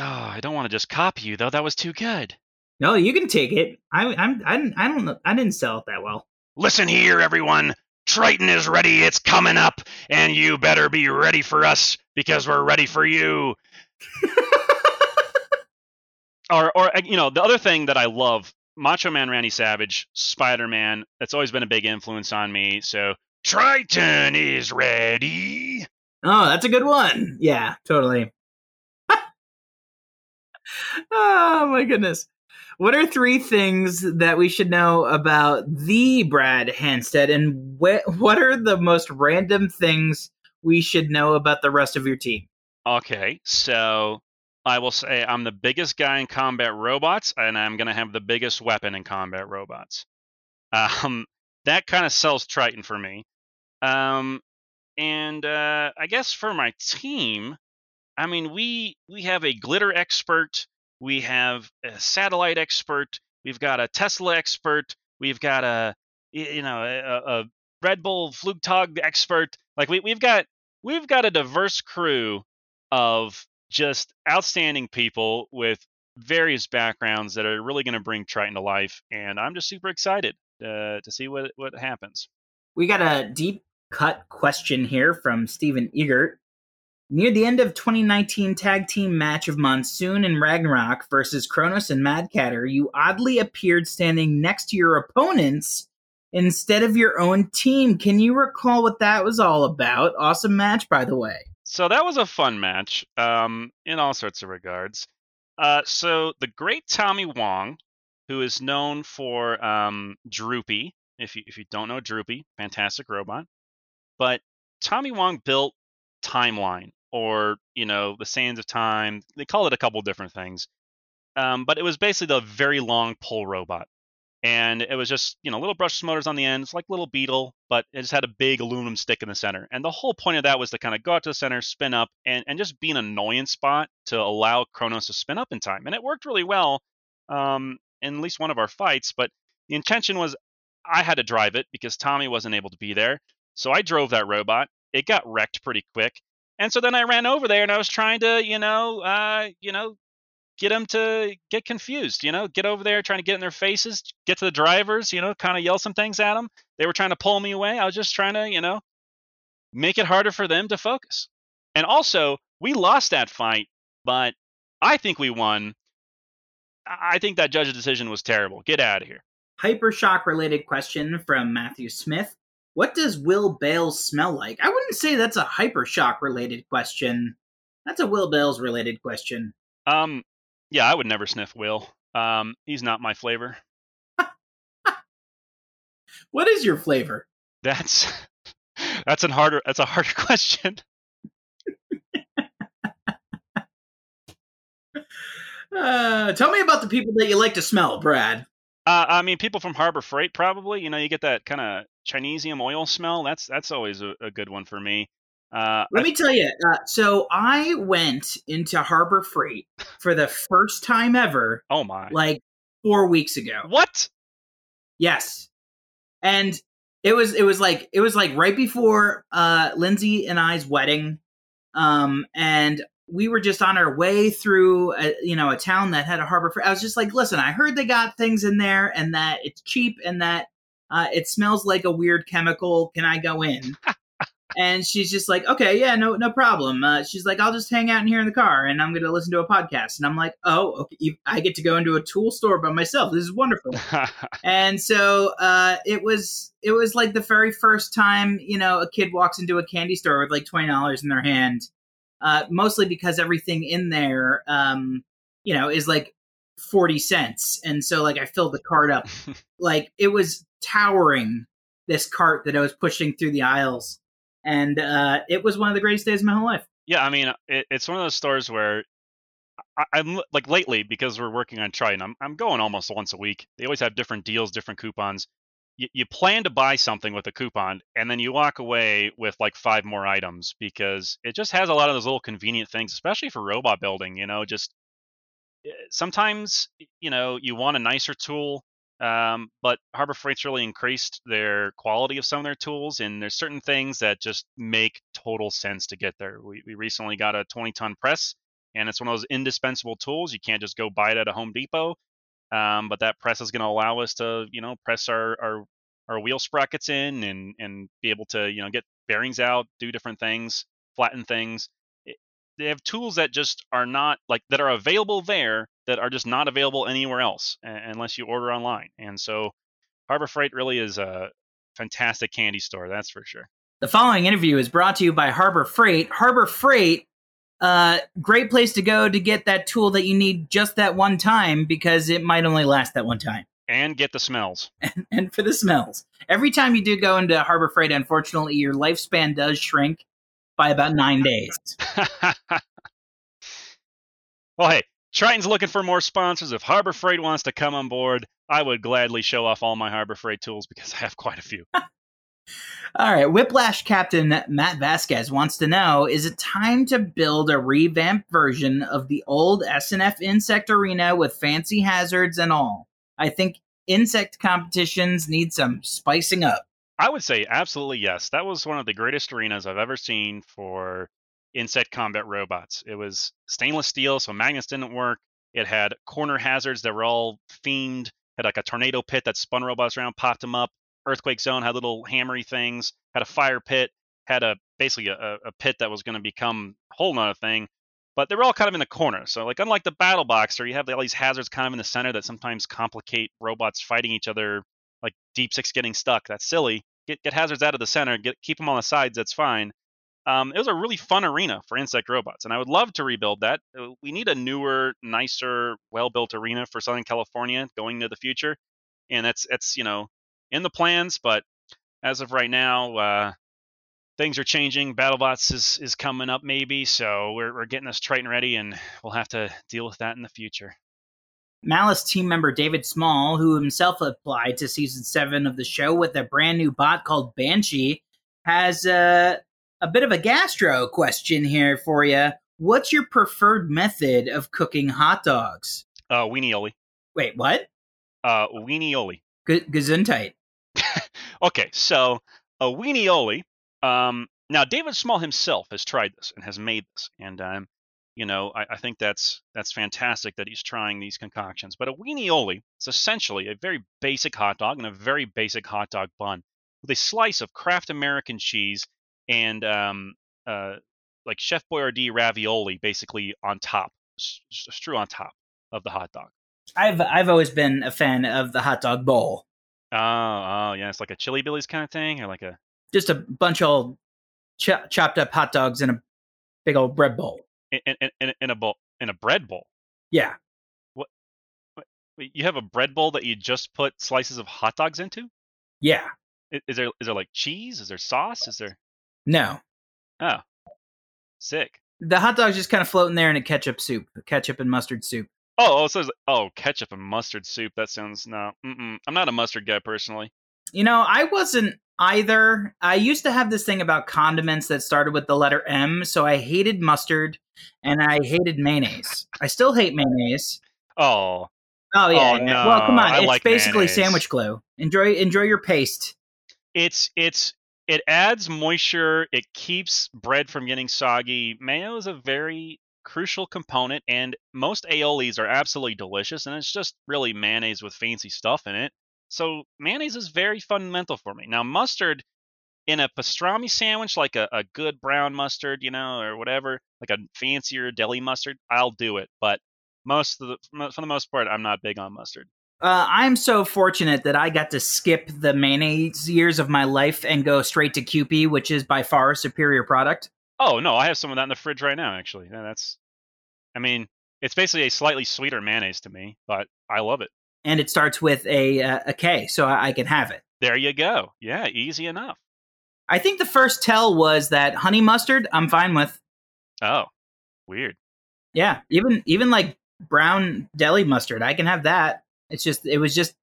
Oh, I don't want to just copy you though. That was too good. No, you can take it. I, I'm. I didn't. I don't know. I didn't sell it that well. Listen here, everyone. Triton is ready. It's coming up, and you better be ready for us because we're ready for you. or, or you know, the other thing that I love, Macho Man Randy Savage, Spider Man. That's always been a big influence on me. So Triton is ready. Oh, that's a good one. Yeah, totally. oh my goodness. What are three things that we should know about the Brad Hanstead, and wh- what are the most random things we should know about the rest of your team? Okay, so I will say I'm the biggest guy in combat robots, and I'm going to have the biggest weapon in combat robots. Um, that kind of sells Triton for me. Um, and uh, I guess for my team, I mean we we have a glitter expert, we have a satellite expert, we've got a Tesla expert, we've got a you know a, a Red Bull Flugtag expert. Like we we've got we've got a diverse crew of just outstanding people with various backgrounds that are really going to bring Triton to life, and I'm just super excited uh, to see what what happens. We got a deep cut question here from Stephen Egert. Near the end of 2019 tag team match of Monsoon and Ragnarok versus Kronos and Mad Catter, you oddly appeared standing next to your opponents instead of your own team. Can you recall what that was all about? Awesome match, by the way. So that was a fun match, um, in all sorts of regards. Uh, so the great Tommy Wong, who is known for um, Droopy, if you if you don't know Droopy, fantastic robot, but Tommy Wong built Timeline, or you know the Sands of Time. They call it a couple different things, um, but it was basically the very long pull robot, and it was just you know little brushless motors on the ends, like little Beetle, but it just had a big aluminum stick in the center. And the whole point of that was to kind of go out to the center, spin up, and and just be an annoyance spot to allow Kronos to spin up in time, and it worked really well. Um, in at least one of our fights, but the intention was I had to drive it because Tommy wasn't able to be there. So I drove that robot. It got wrecked pretty quick. And so then I ran over there and I was trying to, you know, uh, you know, get them to get confused, you know, get over there, trying to get in their faces, get to the drivers, you know, kind of yell some things at them. They were trying to pull me away. I was just trying to, you know, make it harder for them to focus. And also, we lost that fight, but I think we won. I think that judge's decision was terrible. Get out of here. Hypershock related question from Matthew Smith. What does Will Bales smell like? I wouldn't say that's a Hypershock related question. That's a Will Bales related question. Um, yeah, I would never sniff Will. Um, he's not my flavor. What is your flavor? That's that's a harder that's a harder question. Uh, tell me about the people that you like to smell, Brad. Uh, I mean, people from Harbor Freight probably. You know, you get that kind of Chinesium oil smell. That's that's always a, a good one for me. Uh, Let I- me tell you. Uh, so I went into Harbor Freight for the first time ever, oh my! like four weeks ago. what? Yes. And It was it was like it was like right before uh Lindsay and I's wedding. Um and we were just on our way through a, you know a town that had a harbor freight. I was just like, "Listen, I heard they got things in there and that it's cheap and that uh, it smells like a weird chemical. Can I go in?" and she's just like, "Okay, yeah, no no problem." Uh, she's like, "I'll just hang out in here in the car and I'm going to listen to a podcast." And I'm like, "Oh, okay, I get to go into a tool store by myself. This is wonderful." and so uh, it was it was like the very first time you know a kid walks into a candy store with like twenty dollars in their hand, uh, mostly because everything in there, um, you know, is like forty cents, and so like I filled the cart up, like it was towering this cart that I was pushing through the aisles, and uh, it was one of the greatest days of my whole life. yeah, I mean, it, it's one of those stores where I, I'm like lately because we're working on Triton. I'm I'm going almost once a week. They always have different deals, different coupons. You, you plan to buy something with a coupon, and then you walk away with like five more items because it just has a lot of those little convenient things, especially for robot building. You know, just eh, sometimes you know you want a nicer tool um, but harbor freight's really increased their quality of some of their tools and there's certain things that just make total sense to get there we, we recently got a 20 ton press and it's one of those indispensable tools you can't just go buy it at a home depot um, but that press is going to allow us to you know press our, our our wheel sprockets in and and be able to you know get bearings out do different things flatten things. They have tools that just are not like that are available there that are just not available anywhere else unless you order online. And so harbor freight really is a fantastic candy store that's for sure. The following interview is brought to you by Harbor Freight. Harbor Freight, uh, great place to go to get that tool that you need just that one time because it might only last that one time. and get the smells and for the smells. Every time you do go into Harbor Freight, unfortunately, your lifespan does shrink by about nine days. well hey triton's looking for more sponsors if harbor freight wants to come on board i would gladly show off all my harbor freight tools because i have quite a few All right, Whiplash Captain Matt Vasquez wants to know: Is it time to build a revamped version of the old SNF Insect Arena with fancy hazards and all? I think insect competitions need some spicing up. I would say absolutely yes. That was one of the greatest arenas I've ever seen for insect combat robots. It was stainless steel, so magnets didn't work. It had corner hazards that were all themed. Had like a tornado pit that spun robots around, popped them up. Earthquake zone had little hammery things. Had a fire pit. Had a basically a, a pit that was going to become a whole nother thing. But they were all kind of in the corner. So like unlike the battle boxer, you have all these hazards kind of in the center that sometimes complicate robots fighting each other, like Deep Six getting stuck. That's silly. Get get hazards out of the center. Get keep them on the sides. That's fine. Um, it was a really fun arena for insect robots, and I would love to rebuild that. Uh, We need a newer, nicer, well-built arena for Southern California going into the future, and that's that's you know in the plans. But as of right now, uh, things are changing. BattleBots is is coming up maybe, so we're we're getting this Triton ready, and we'll have to deal with that in the future. Malice team member David Small, who himself applied to season seven of the show with a brand new bot called Banshee, has uh, a bit of a gastro question here for you. What's your preferred method of cooking hot dogs? Uh, Weenie Oli. Wait, what? Uh, Weenie Oli. G- Gesundheit. Okay, so a weenie oli. Um, now David Small himself has tried this and has made this, and um, you know I, I think that's that's fantastic that he's trying these concoctions. But a weenie oli is essentially a very basic hot dog and a very basic hot dog bun with a slice of Kraft American cheese and um, uh, like Chef Boyardee ravioli basically on top, s- s- strew on top of the hot dog. I've I've always been a fan of the hot dog bowl. Oh, oh yeah, it's like a Chili Billy's kind of thing, or like a Just a bunch of old cho- chopped up hot dogs in a big old bread bowl. in, in, in, in a bowl in a bread bowl. Yeah. Wait, You have a bread bowl that you just put slices of hot dogs into? Yeah. I- Is there is there like cheese? Is there sauce? Is there No. oh sick? The hot dogs just kind of float in there in a ketchup soup, ketchup and mustard soup. Oh, oh, so oh ketchup and mustard soup. That sounds no. Mm-mm. I'm not a mustard guy personally. You know, I wasn't either. I used to have this thing about condiments that started with the letter M, so I hated mustard and I hated mayonnaise. I still hate mayonnaise. Oh, Oh yeah. Oh, yeah. no, well, come on. I it's like basically mayonnaise. sandwich glue. Enjoy enjoy your paste. it's it's it adds moisture. It keeps bread from getting soggy. Mayo is a very crucial component, and most aiolis are absolutely delicious, and it's just really mayonnaise with fancy stuff in it. So mayonnaise is very fundamental for me. Now mustard in a pastrami sandwich, like a, a good brown mustard, you know, or whatever, like a fancier deli mustard, I'll do it. But most of the for the most part, I'm not big on mustard. Uh, I'm so fortunate that I got to skip the mayonnaise years of my life and go straight to Kewpie, which is by far a superior product. Oh no, I have some of that in the fridge right now. Actually, yeah, that's. I mean, it's basically a slightly sweeter mayonnaise to me, but I love it. And it starts with a uh, a K, so I, I can have it. There you go. Yeah, easy enough. I think the first tell was that honey mustard. I'm fine with. Oh, weird. Yeah, even even like brown deli mustard, I can have that. It's just it was just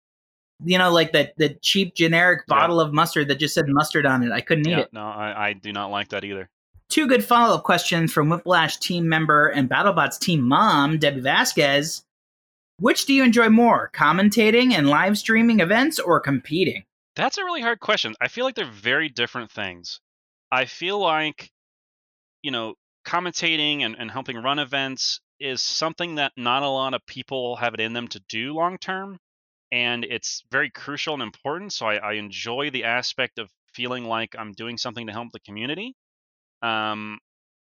you know like that the cheap generic Yeah. bottle of mustard that just said mustard on it. I couldn't eat Yeah, it. no, I, I do not like that either. Two good follow up questions from Whiplash team member and BattleBots team mom Debbie Vasquez. Which do you enjoy more, commentating and live streaming events or competing? That's a really hard question. I feel like they're very different things. I feel like, you know, commentating and, and helping run events is something that not a lot of people have it in them to do long term. And it's very crucial and important. So I, I enjoy the aspect of feeling like I'm doing something to help the community. Um,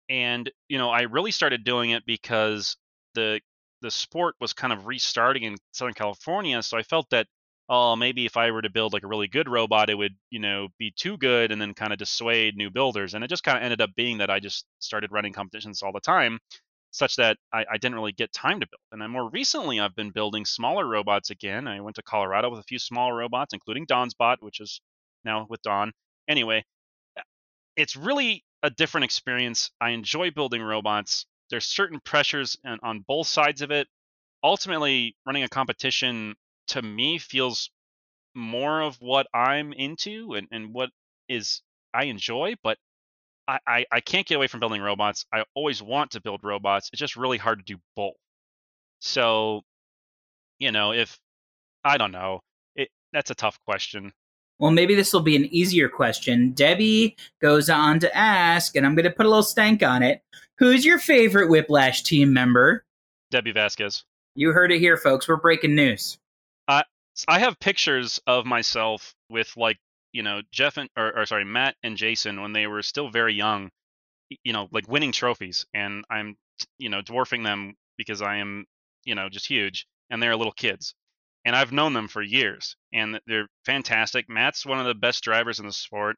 and, you know, I really started doing it because the the sport was kind of restarting in Southern California. So I felt that oh, maybe if I were to build like a really good robot, it would, you know, be too good and then kind of dissuade new builders. And it just kind of ended up being that I just started running competitions all the time, such that I, I didn't really get time to build. And then more recently, I've been building smaller robots again. I went to Colorado with a few small robots, including Don's Bot, which is now with Don. Anyway, it's really a different experience. I enjoy building robots. There's certain pressures on, on both sides of it. Ultimately, running a competition to me feels more of what I'm into and, and what is I enjoy, but I, I, I can't get away from building robots. I always want to build robots. It's just really hard to do both. So, you know, if I don't know, it that's a tough question. Well, maybe this will be an easier question. Debbie goes on to ask, and I'm going to put a little stank on it. Who's your favorite Whiplash team member? Debbie Vasquez. You heard it here, folks. We're breaking news. I I have pictures of myself with like you know Jeff and or, or sorry Matt and Jason when they were still very young, you know like winning trophies, and I'm you know dwarfing them because I am you know just huge, and they're little kids, and I've known them for years, and they're fantastic. Matt's one of the best drivers in the sport.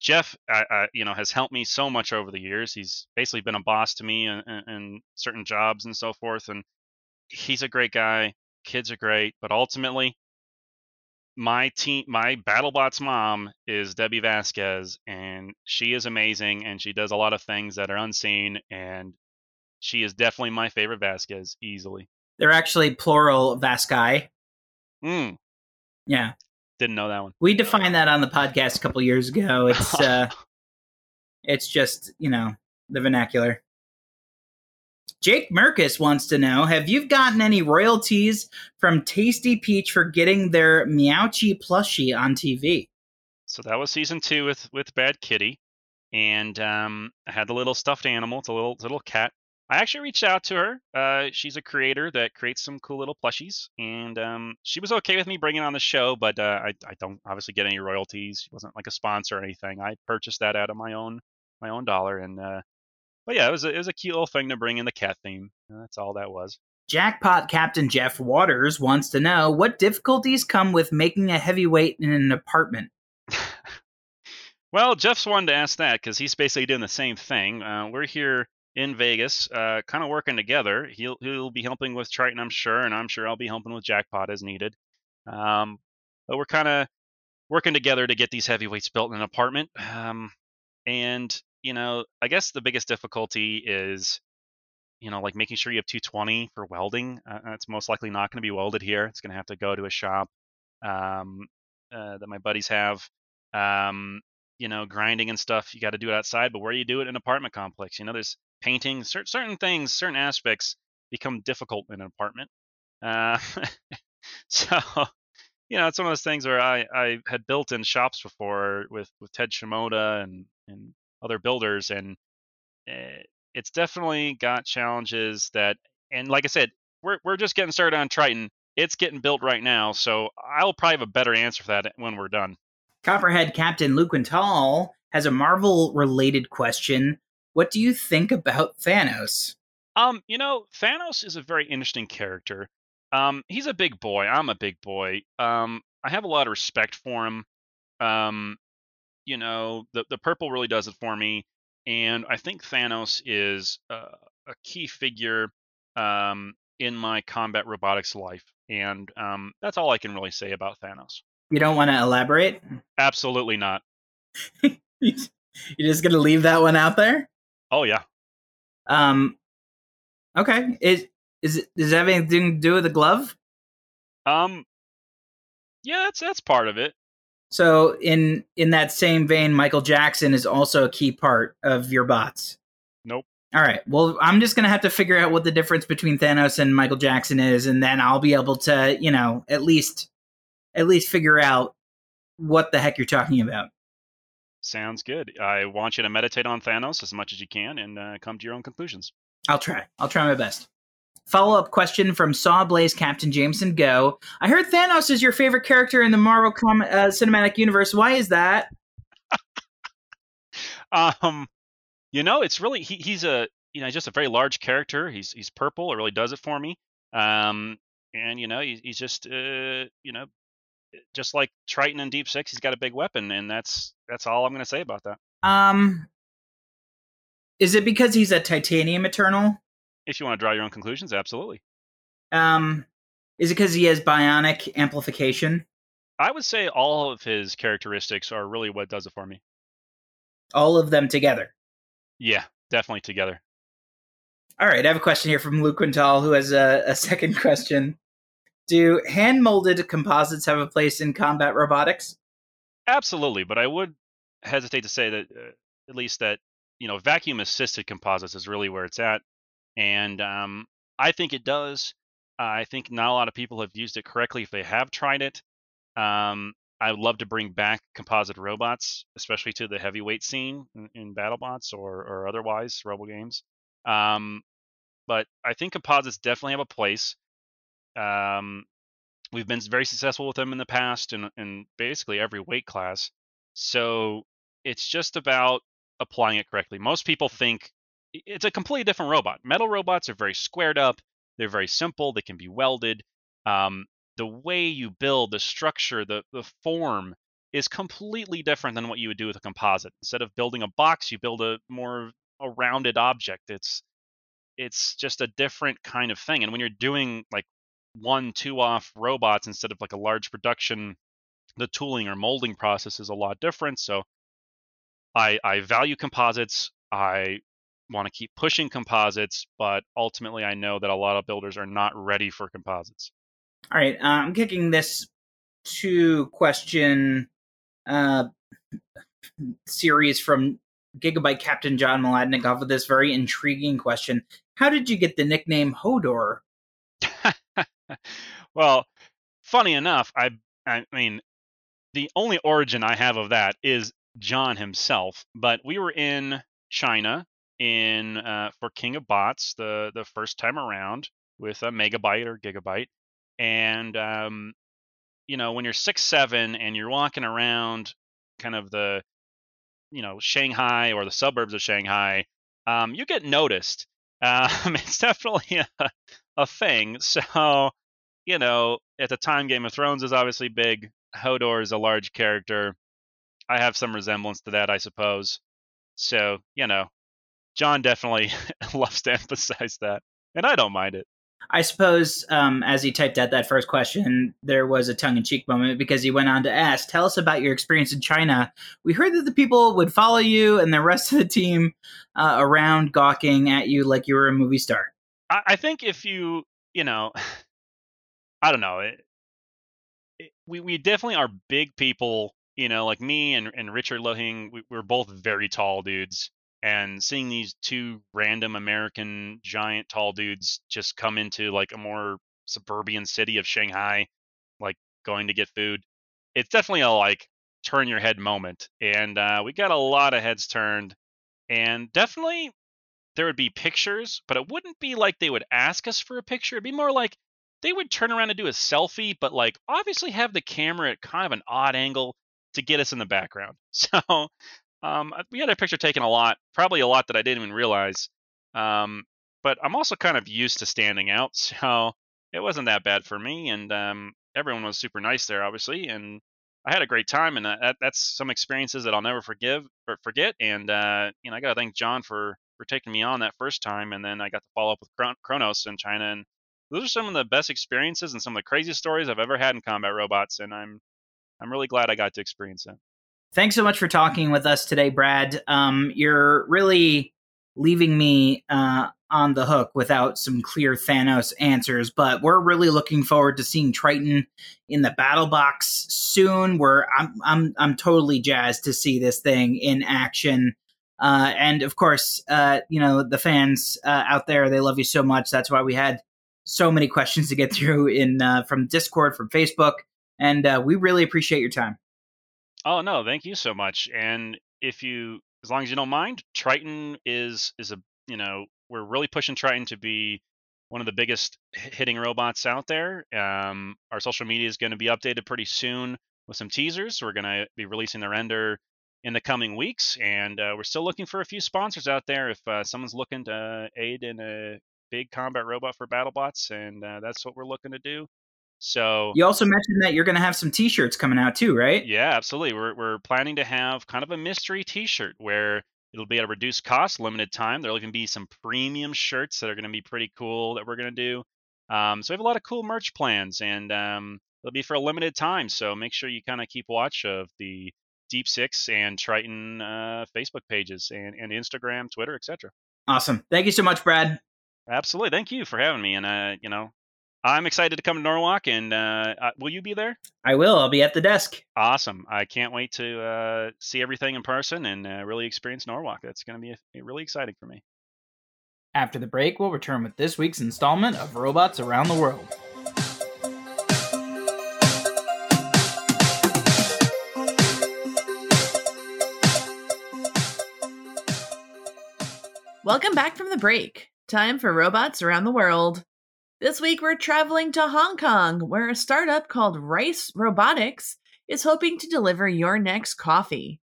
Jeff, I, I, you know, has helped me so much over the years. He's basically been a boss to me in, in, in certain jobs and so forth, and he's a great guy. Kids are great, but ultimately, my team my battlebots mom is debbie vasquez and she is amazing and she does a lot of things that are unseen and she is definitely my favorite vasquez easily They're actually plural Vasquez. Mm, Yeah. didn't know that one We defined that on the podcast a couple years ago. It's uh it's just, you know, the vernacular. Jake Merkus wants to know Have you gotten any royalties from Tasty Peach for getting their Meowchi plushie on TV? so that was season two with with bad kitty and um i had the little stuffed animal it's a little little cat i actually reached out to her uh she's a creator that creates some cool little plushies and um she was okay with me bringing on the show but uh i, I don't obviously get any royalties she wasn't like a sponsor or anything i purchased that out of my own my own dollar and uh but yeah it was a, it was a cute little thing to bring in the cat theme that's all that was Jackpot Captain Jeff Waters wants to know what difficulties come with making a heavyweight in an apartment. Well, Jeff's one to ask that because he's basically doing the same thing. Uh, we're here in Vegas, uh, kind of working together. He'll he'll be helping with Triton, I'm sure, and I'm sure I'll be helping with Jackpot as needed. Um, but we're kind of working together to get these heavyweights built in an apartment. Um, and you know, I guess the biggest difficulty is, you know, like making sure you have 220 for welding. Uh, that's most likely not going to be welded here. It's going to have to go to a shop um, uh, that my buddies have. Um, you know, grinding and stuff, you got to do it outside. But where do you do it in an apartment complex? You know, there's painting, cer- certain things, certain aspects become difficult in an apartment. Uh, so, you know, it's one of those things where I, I had built in shops before with, with Ted Shimoda and, and other builders, and eh, it's definitely got challenges that, and like I said, we're, we're just getting started on Triton. It's getting built right now, so I'll probably have a better answer for that when we're done. Copperhead Captain Luke Quintal has a Marvel related question. What do you think about Thanos? Um, you know, Thanos is a very interesting character. Um, he's a big boy. I'm a big boy. Um, I have a lot of respect for him. Um, you know, the the purple really does it for me, and I think Thanos is uh, a key figure um, in my combat robotics life, and um, that's all I can really say about Thanos. You don't want to elaborate? Absolutely not. You're just gonna leave that one out there? Oh yeah. Um. Okay. Is is it does that have anything to do with the glove? Um. Yeah, that's that's part of it. So in in that same vein, Michael Jackson is also a key part of your bots. Nope. All right. Well, I'm just gonna have to figure out what the difference between Thanos and Michael Jackson is, and then I'll be able to, you know, at least at least figure out what the heck you're talking about. Sounds good. I want you to meditate on Thanos as much as you can and uh, come to your own conclusions. I'll try. I'll try my best. Follow up question from Sawblaze Captain Jamison Go. I heard Thanos is your favorite character in the Marvel com- uh, Cinematic Universe. Why is that? Um, you know, it's really he, he's a you know just a very large character. He's he's purple. It really does it for me. Um, and you know he, he's just uh, you know just like Triton and Deep Six, he's got a big weapon, and that's that's all I'm going to say about that. Um, is it because he's a titanium eternal? If you want to draw your own conclusions, absolutely. Um, is it because he has bionic amplification? I would say all of his characteristics are really what does it for me. All of them together. Yeah, definitely together. All right, I have a question here from Luke Quintal, who has a, a second question. Do hand molded composites have a place in combat robotics? Absolutely, but I would hesitate to say that uh, at least that you know vacuum assisted composites is really where it's at, and um, I think it does. I think not a lot of people have used it correctly if they have tried it. Um, I would love to bring back composite robots, especially to the heavyweight scene in, in BattleBots or, or otherwise RoboGames. Um, but I think composites definitely have a place. Um, we've been very successful with them in the past in, in basically every weight class. So it's just about applying it correctly. Most people think it's a completely different robot. Metal robots are very squared up, they're very simple, they can be welded. Um, the way you build, the structure, the, the form is completely different than what you would do with a composite. Instead of building a box, you build a more a rounded object. It's it's just a different kind of thing. And when you're doing like one, two off robots instead of like a large production, the tooling or molding process is a lot different. So I I value composites. I want to keep pushing composites, but ultimately I know that a lot of builders are not ready for composites. All right, uh, I'm kicking this two question uh, series from Gigabyte Captain John Maladnik off with this very intriguing question. How did you get the nickname Hodor? well, funny enough, I I mean, the only origin I have of that is John himself. But we were in China in uh, for King of Bots the the first time around with a megabyte or gigabyte, and um, you know when you're six seven and you're walking around kind of the you know Shanghai or the suburbs of Shanghai, um, you get noticed. Um, it's definitely a, a thing. So, you know, at the time, Game of Thrones is obviously big. Hodor is a large character. I have some resemblance to that, I suppose. So, you know, John definitely loves to emphasize that, and I don't mind it. I suppose um, as he typed out that first question, there was a tongue in cheek moment because he went on to ask, Tell us about your experience in China. We heard that the people would follow you and the rest of the team uh, around gawking at you like you were a movie star. I, I think if you, you know, I don't know, it, it, we we definitely are big people. You know, like me and and Richard Lohing, we, we're both very tall dudes, and seeing these two random American giant tall dudes just come into like a more suburban city of Shanghai, like going to get food. It's definitely a like turn your head moment, and uh, we got a lot of heads turned, and definitely there would be pictures, but it wouldn't be like they would ask us for a picture. It'd be more like they would turn around and do a selfie, but like obviously have the camera at kind of an odd angle to get us in the background. So um, we had a picture taken a lot, probably a lot that I didn't even realize. Um, but I'm also kind of used to standing out, so it wasn't that bad for me. And um, everyone was super nice there, obviously, and I had a great time. And that, that's some experiences that I'll never forgive or forget. And uh, you know, I got to thank John for for taking me on that first time, and then I got to follow up with Kronos in China, and those are some of the best experiences and some of the craziest stories I've ever had in combat robots, and I'm I'm really glad I got to experience it. Thanks so much for talking with us today, Brad. Um, you're really leaving me uh, on the hook without some clear Thanos answers, but we're really looking forward to seeing Triton in the battle box soon. We're I'm I'm I'm totally jazzed to see this thing in action. Uh, and of course, uh, you know the fans uh, out there, they love you so much. That's why we had so many questions to get through in uh, from Discord, from Facebook, and uh, we really appreciate your time. Oh no, thank you so much. And if you, as long as you don't mind, Triton is is a you know we're really pushing Triton to be one of the biggest hitting robots out there. Um, our social media is going to be updated pretty soon with some teasers. We're going to be releasing the render in the coming weeks, and uh, we're still looking for a few sponsors out there. If uh, someone's looking to aid in a big combat robot for BattleBots, and uh, that's what we're looking to do. So You also mentioned that you're going to have some T-shirts coming out too, right? yeah, absolutely. We're we're planning to have kind of a mystery T-shirt where it'll be at a reduced cost, limited time. There'll even be some premium shirts that are going to be pretty cool that we're going to do. Um, so we have a lot of cool merch plans, and um, it'll be for a limited time. So make sure you kind of keep watch of the Deep Six and Triton uh, Facebook pages and, and Instagram, Twitter, etc. Awesome. Thank you so much, Brad. Absolutely. Thank you for having me. And uh, you know, I'm excited to come to Norwalk. And uh, uh, will you be there? I will. I'll be at the desk. Awesome. I can't wait to uh, see everything in person and uh, really experience Norwalk. That's going to be uh, really exciting for me. After the break, we'll return with this week's installment of Robots Around the World. Welcome back from the break. Time for robots around the world. This week we're traveling to Hong Kong, where a startup called Rice Robotics is hoping to deliver your next coffee.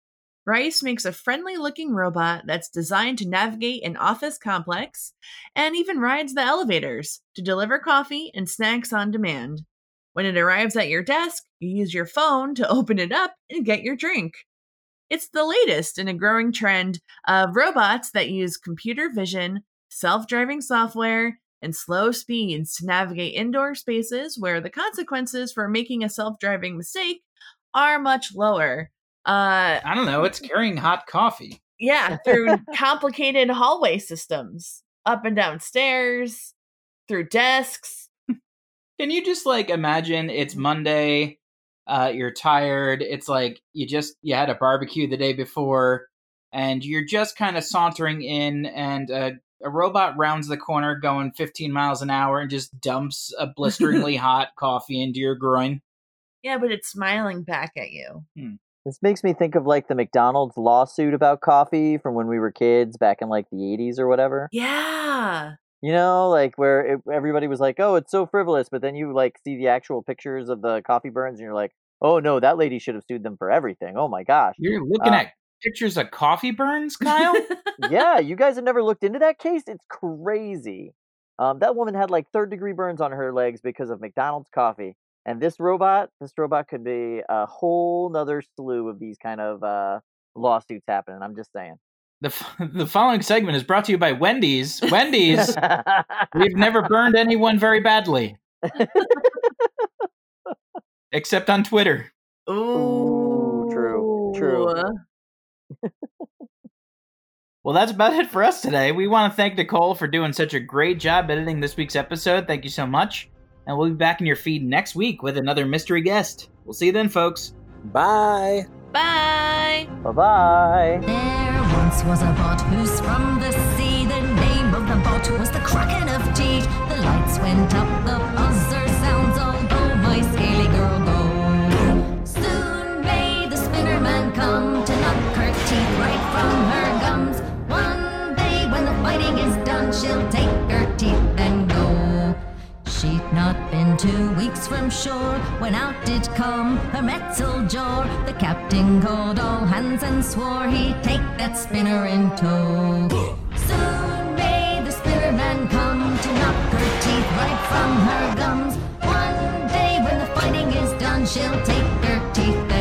Rice makes a friendly looking robot that's designed to navigate an office complex and even rides the elevators to deliver coffee and snacks on demand. When it arrives at your desk, you use your phone to open it up and get your drink. It's the latest in a growing trend of robots that use computer vision, self driving software, and slow speeds to navigate indoor spaces where the consequences for making a self driving mistake are much lower. Uh, I don't know. It's carrying hot coffee. yeah, through complicated hallway systems, up and down stairs, through desks. Can you just like imagine it's Monday, uh, you're tired, it's like you just you had a barbecue the day before, and you're just kind of sauntering in, and uh, a robot rounds the corner going 15 miles an hour and just dumps a blisteringly hot coffee into your groin. Yeah, but it's smiling back at you. This makes me think of like the McDonald's lawsuit about coffee from when we were kids back in like the 80s or whatever. Yeah. You know, like where it, everybody was like, "Oh, it's so frivolous," but then you like see the actual pictures of the coffee burns and you're like, "Oh no, that lady should have sued them for everything." Oh my gosh. You're looking Uh, at pictures of coffee burns, Kyle? yeah, you guys have never looked into that case? It's crazy. Um, that woman had like third degree burns on her legs because of McDonald's coffee. And this robot, this robot could be a whole nother slew of these kind of uh, lawsuits happening. I'm just saying. the, f- the following segment is brought to you by Wendy's. Wendy's, we've never burned anyone very badly, except on Twitter. Ooh, true, true. Well, that's about it for us today. We want to thank Nicole for doing such a great job editing this week's episode. Thank you so much. And we'll be back in your feed next week with another mystery guest. We'll see you then, folks. Bye. Bye. bye bye. There once was a bot who's from the sea. The name of the bot was the Kraken two weeks from shore when out did come her Metzel Jor. The captain called all hands and swore he'd take that spinner in tow. Soon may the spinner man come to knock her teeth right from her gums. One day when the fighting is done, she'll take her teeth